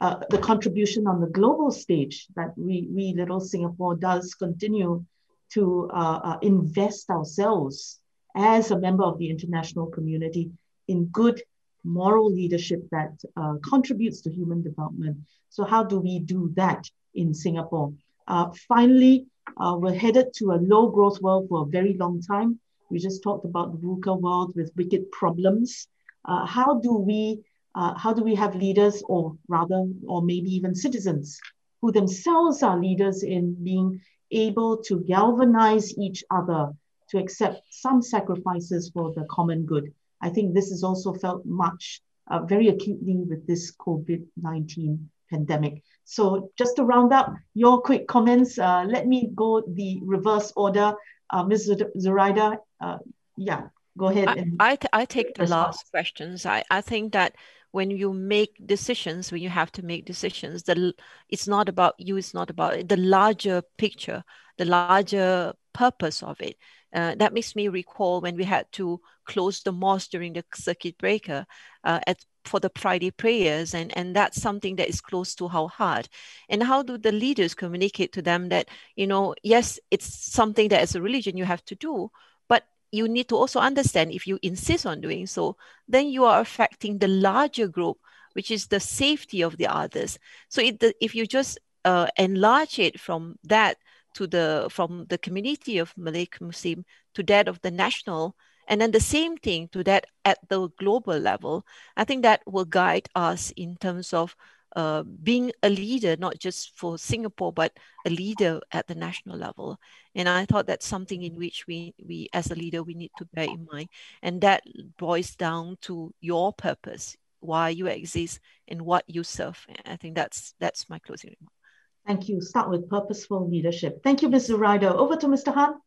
uh, the contribution on the global stage that we, we little Singapore does continue to uh, uh, invest ourselves as a member of the international community in good moral leadership that uh, contributes to human development. So how do we do that in Singapore? Uh, finally, uh, we're headed to a low growth world for a very long time. We just talked about the VUCA world with wicked problems. Uh, how do we uh, how do we have leaders, or rather, or maybe even citizens, who themselves are leaders in being able to galvanize each other to accept some sacrifices for the common good? I think this is also felt much, uh, very acutely with this COVID-19 pandemic. So just to round up your quick comments, uh, let me go the reverse order. Uh, Ms. Zuraida, uh, yeah, go ahead. I, I, I, take the last questions. I, I think that when you make decisions, when you have to make decisions, the, it's not about you, it's not about the larger picture, the larger purpose of it. Uh, that makes me recall when we had to close the mosque during the circuit breaker uh, at for the Friday prayers, and and that's something that is close to our heart. And how do the leaders communicate to them that you know, yes, it's something that as a religion you have to do, but you need to also understand if you insist on doing so, then you are affecting the larger group, which is the safety of the others. So it, if you just uh, enlarge it from that to the from the community of Malay Muslim to that of the national, and then the same thing to that at the global level. I think that will guide us in terms of uh, being a leader, not just for Singapore, but a leader at the national level. And I thought that's something in which we, we as a leader, we need to bear in mind. And that boils down to your purpose, why you exist and what you serve. I think that's that's my closing remark. Thank you. Start with purposeful leadership. Thank you, Mr. Ryder. Over to Mr. Han.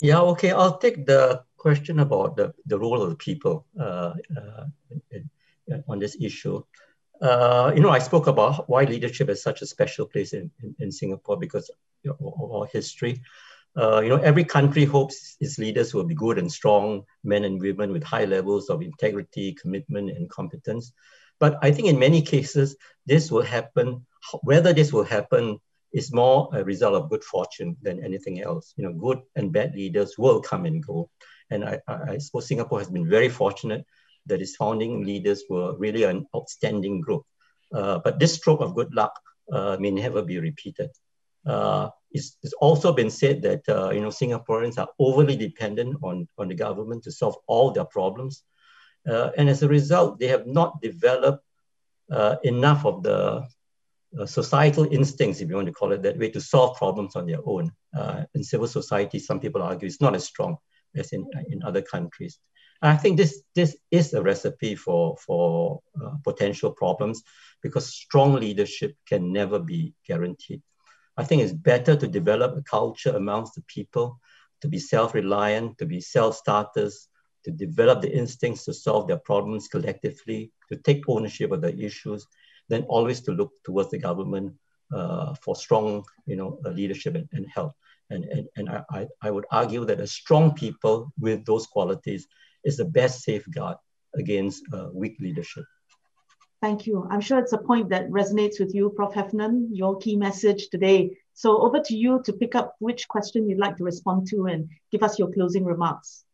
Yeah, okay. I'll take the question about the, the role of the people uh, uh, on this issue. Uh, you know, I spoke about why leadership is such a special place in, in, in Singapore because of our history. Uh, you know, every country hopes its leaders will be good and strong men and women with high levels of integrity, commitment, and competence. But I think in many cases, this will happen. Whether this will happen is more a result of good fortune than anything else. You know, good and bad leaders will come and go. And I, I suppose Singapore has been very fortunate that its founding leaders were really an outstanding group. Uh, but this stroke of good luck uh, may never be repeated. Uh, it's, it's, also been said that uh, you know Singaporeans are overly dependent on, on the government to solve all their problems. Uh, and as a result, they have not developed uh, enough of the uh, societal instincts, if you want to call it that way, to solve problems on their own. Uh, in civil society, some people argue it's not as strong as in, in other countries. And I think this, this is a recipe for, for uh, potential problems because strong leadership can never be guaranteed. I think it's better to develop a culture amongst the people to be self-reliant, to be self-starters, to develop the instincts to solve their problems collectively, to take ownership of the issues, then always to look towards the government uh, for strong, you know, uh, leadership and, and help. And, and, and I, I would argue that a strong people with those qualities is the best safeguard against uh, weak leadership. Thank you. I'm sure it's a point that resonates with you, Prof. Heffernan, your key message today. So over to you to pick up which question you'd like to respond to and give us your closing remarks.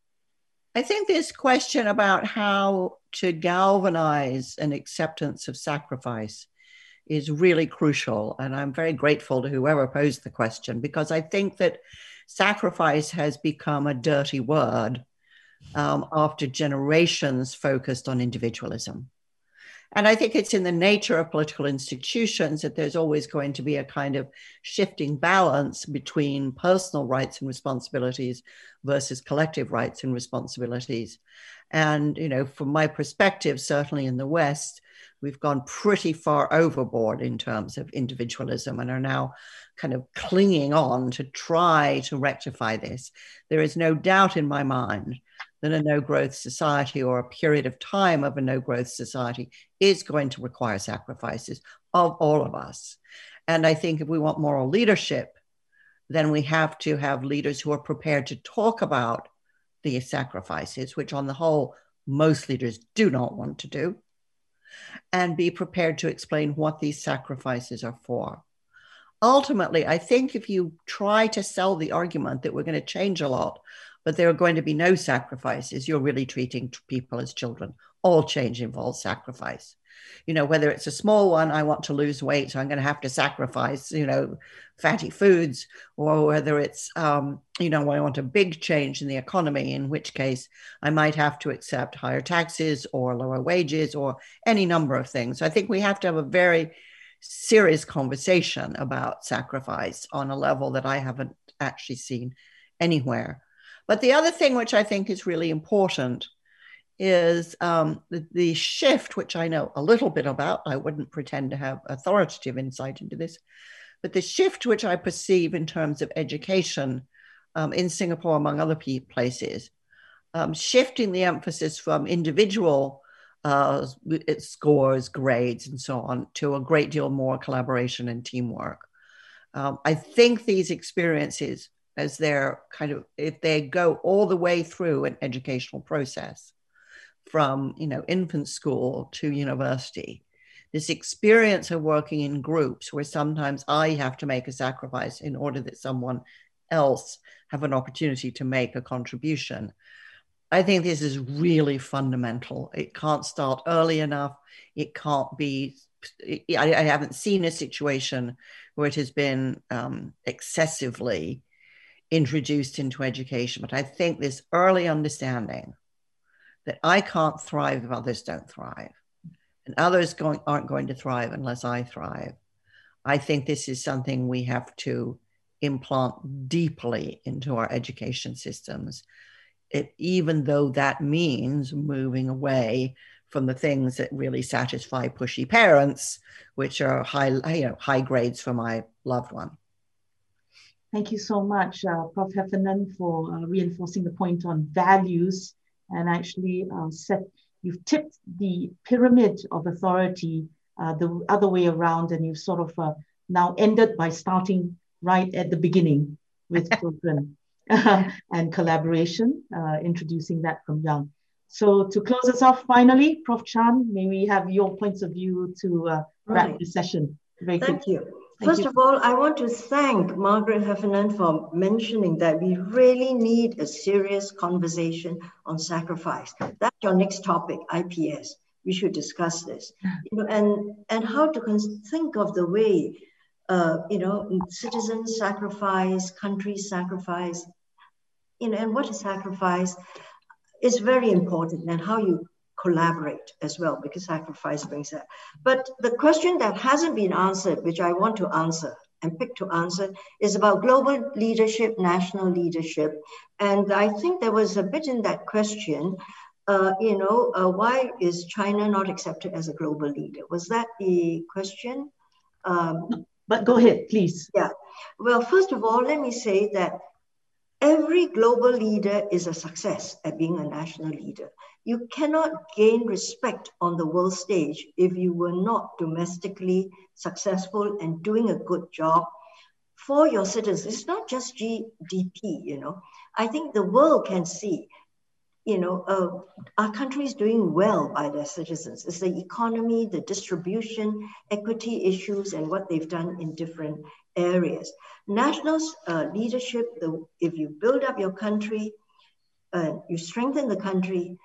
I think this question about how to galvanize an acceptance of sacrifice is really crucial. And I'm very grateful to whoever posed the question because I think that sacrifice has become a dirty word um, after generations focused on individualism. And I think it's in the nature of political institutions that there's always going to be a kind of shifting balance between personal rights and responsibilities versus collective rights and responsibilities. And, you know, from my perspective, certainly in the West, we've gone pretty far overboard in terms of individualism and are now kind of clinging on to try to rectify this. There is no doubt in my mind that a no growth society or a period of time of a no growth society is going to require sacrifices of all of us. And I think if we want moral leadership, then we have to have leaders who are prepared to talk about the sacrifices, which on the whole, most leaders do not want to do, and be prepared to explain what these sacrifices are for. Ultimately, I think if you try to sell the argument that we're going to change a lot but there are going to be no sacrifices. You're really treating people as children. All change involves sacrifice. You know, whether it's a small one, I want to lose weight, so I'm going to have to sacrifice, you know, fatty foods, or whether it's, um, you know, I want a big change in the economy, in which case I might have to accept higher taxes or lower wages or any number of things. So I think we have to have a very serious conversation about sacrifice on a level that I haven't actually seen anywhere. But the other thing which I think is really important is um, the, the, shift, which I know a little bit about. I wouldn't pretend to have authoritative insight into this, but the shift which I perceive in terms of education um, in Singapore, among other places, um, shifting the emphasis from individual uh, scores, grades, and so on to a great deal more collaboration and teamwork. Um, I think these experiences as they're kind of if they go all the way through an educational process from you know infant school to university. This experience of working in groups where sometimes i have to make a sacrifice in order that someone else have an opportunity to make a contribution. I think this is really fundamental. It can't start early enough. It can't be i, I haven't seen a situation where it has been um, excessively introduced into education. But I think this early understanding that I can't thrive if others don't thrive, and others going, aren't going to thrive unless I thrive. I think this is something we have to implant deeply into our education systems, it, even though that means moving away from the things that really satisfy pushy parents, which are high, you know, high grades for my loved one. Thank you so much, uh, Prof. Heffernan, for uh, reinforcing the point on values and actually uh, set, you've tipped the pyramid of authority uh, the other way around and you've sort of uh, now ended by starting right at the beginning with children and collaboration, uh, introducing that from young. So to close us off finally, Prof. Chan, may we have your points of view to uh, wrap right. the session? Very Thank you. First you. of all, I want to thank Margaret Heffernan for mentioning that we really need a serious conversation on sacrifice. That's your next topic, IPS. We should discuss this, you know, and and how to think of the way, uh, you know, citizens sacrifice, countries sacrifice, you know, and what is sacrifice is very important, and how you collaborate as well because sacrifice brings that. But the question that hasn't been answered, which I want to answer and pick to answer, is about global leadership, national leadership. And I think there was a bit in that question, uh, you know, uh, why is China not accepted as a global leader? Was that the question? Um, but go ahead, please. Yeah. Well, first of all, let me say that every global leader is a success at being a national leader. You cannot gain respect on the world stage if you were not domestically successful and doing a good job for your citizens. It's not just GDP, you know. I think the world can see, you know, uh, our country is doing well by their citizens. It's the economy, the distribution, equity issues, and what they've done in different areas. National uh, leadership, the, if you build up your country, uh, you strengthen the country,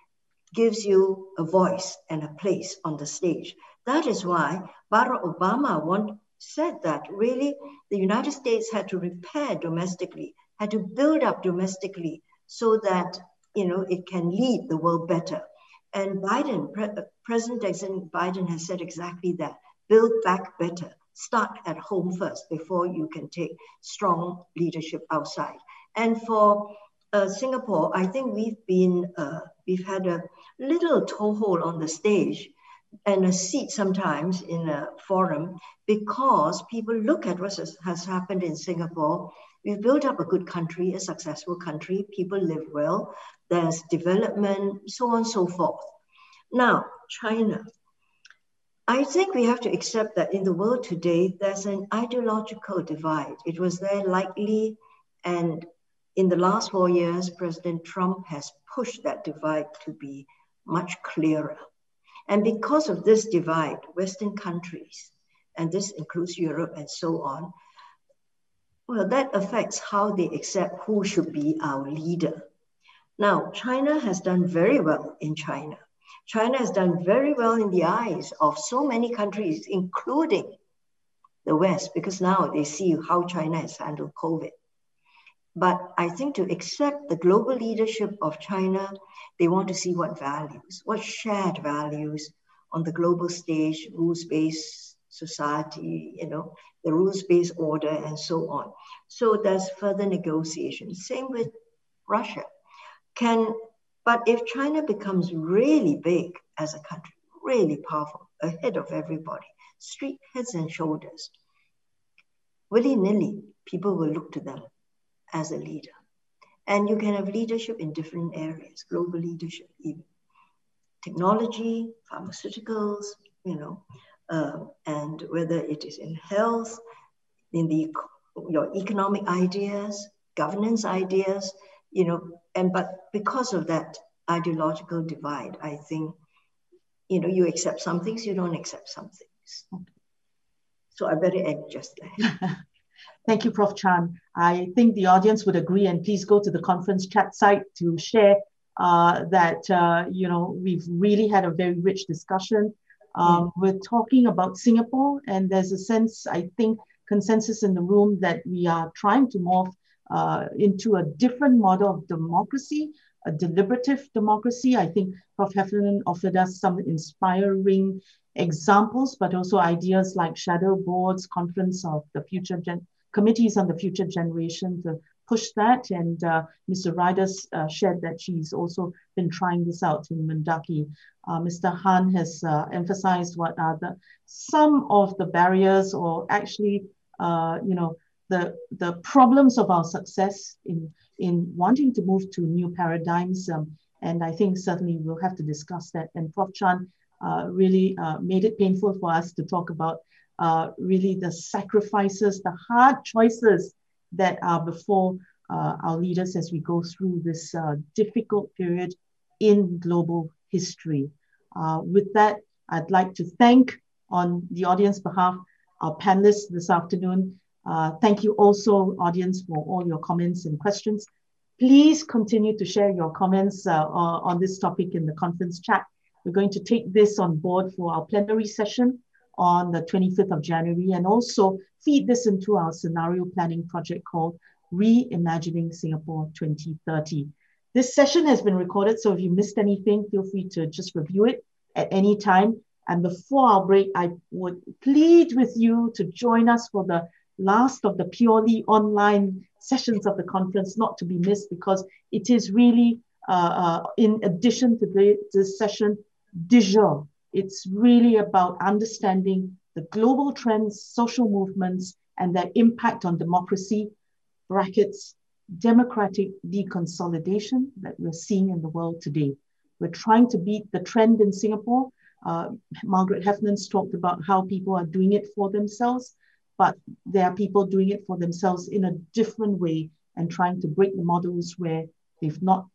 gives you a voice and a place on the stage. That is why Barack Obama want, said that really the United States had to repair domestically, had to build up domestically so that you know it can lead the world better. And Biden, Pre President Biden has said exactly that. Build back better. Start at home first before you can take strong leadership outside. And for uh, Singapore, I think we've been uh, we've had a little toehold on the stage and a seat sometimes in a forum because people look at what has happened in Singapore. We've built up a good country, a successful country. People live well. There's development, so on and so forth. Now, China. I think we have to accept that in the world today, there's an ideological divide. It was there likely and in the last four years, President Trump has pushed that divide to be much clearer. And because of this divide, Western countries, and this includes Europe and so on, well, that affects how they accept who should be our leader. Now, China has done very well in China. China has done very well in the eyes of so many countries, including the West, because now they see how China has handled COVID. But I think to accept the global leadership of China, they want to see what values, what shared values on the global stage, rules-based society, you know, the rules-based order and so on. So there's further negotiation. Same with Russia. Can, but if China becomes really big as a country, really powerful, ahead of everybody, street heads and shoulders, willy-nilly, people will look to them as a leader. And you can have leadership in different areas, global leadership, even technology, pharmaceuticals, you know, uh, and whether it is in health, in the your economic ideas, governance ideas, you know, and but because of that ideological divide, I think, you know, you accept some things, you don't accept some things. So I better end just there. Thank you, Prof. Chan. I think the audience would agree, and please go to the conference chat site to share uh, that, uh, you know, we've really had a very rich discussion. Um, yeah. We're talking about Singapore, and there's a sense, I think, consensus in the room that we are trying to morph uh, into a different model of democracy, a deliberative democracy. I think Prof. Heffernan offered us some inspiring examples, but also ideas like shadow boards, conference of the future gen committees on the future generation to push that. And uh, Mr. Riders uh, shared that she's also been trying this out in Mendaki. Uh, Mr. Han has uh, emphasized what are the some of the barriers or actually, uh, you know, the, the problems of our success in, in wanting to move to new paradigms. Um, and I think certainly we'll have to discuss that. And Prof. Chan uh, really made it painful for us to talk about uh, really the sacrifices, the hard choices that are before uh, our leaders as we go through this uh, difficult period in global history. Uh, with that, I'd like to thank on the audience behalf our panelists this afternoon. Uh, thank you also, audience, for all your comments and questions. Please continue to share your comments uh, on this topic in the conference chat. We're going to take this on board for our plenary session on the 25th of January and also feed this into our scenario planning project called Reimagining Singapore 2030. This session has been recorded, so if you missed anything, feel free to just review it at any time. And before our break, I would plead with you to join us for the last of the purely online sessions of the conference, not to be missed, because it is really, uh, uh, in addition to the, this session, jour. It's really about understanding the global trends, social movements, and their impact on democracy, brackets, democratic deconsolidation that we're seeing in the world today. We're trying to beat the trend in Singapore. Uh, Margaret Heffernan's talked about how people are doing it for themselves, but there are people doing it for themselves in a different way and trying to break the models where they've not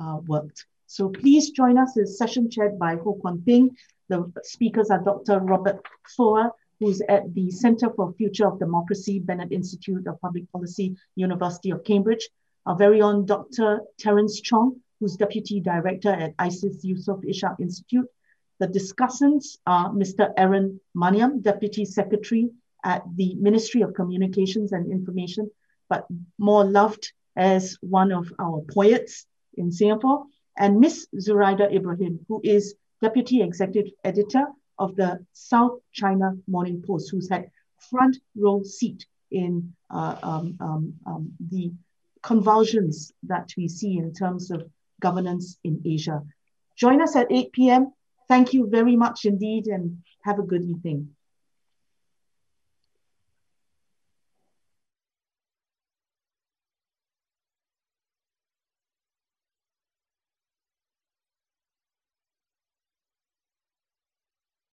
uh, worked. So please join us. It's session chaired by Ho Kwon Ping, the speakers are Dr. Robert Foa, who's at the Center for Future of Democracy, Bennett Institute of Public Policy, University of Cambridge. Our very own Dr. Terence Chong, who's Deputy Director at ISEAS Yusof Ishak Institute. The discussants are Mr. Aaron Maniam, Deputy Secretary at the Ministry of Communications and Information, but more loved as one of our poets in Singapore, and Ms. Zuraidah Ibrahim, who is deputy executive editor of the South China Morning Post, who's had front row seat in uh, um, um, um, the convulsions that we see in terms of governance in Asia. Join us at 8 p.m. Thank you very much indeed and have a good evening.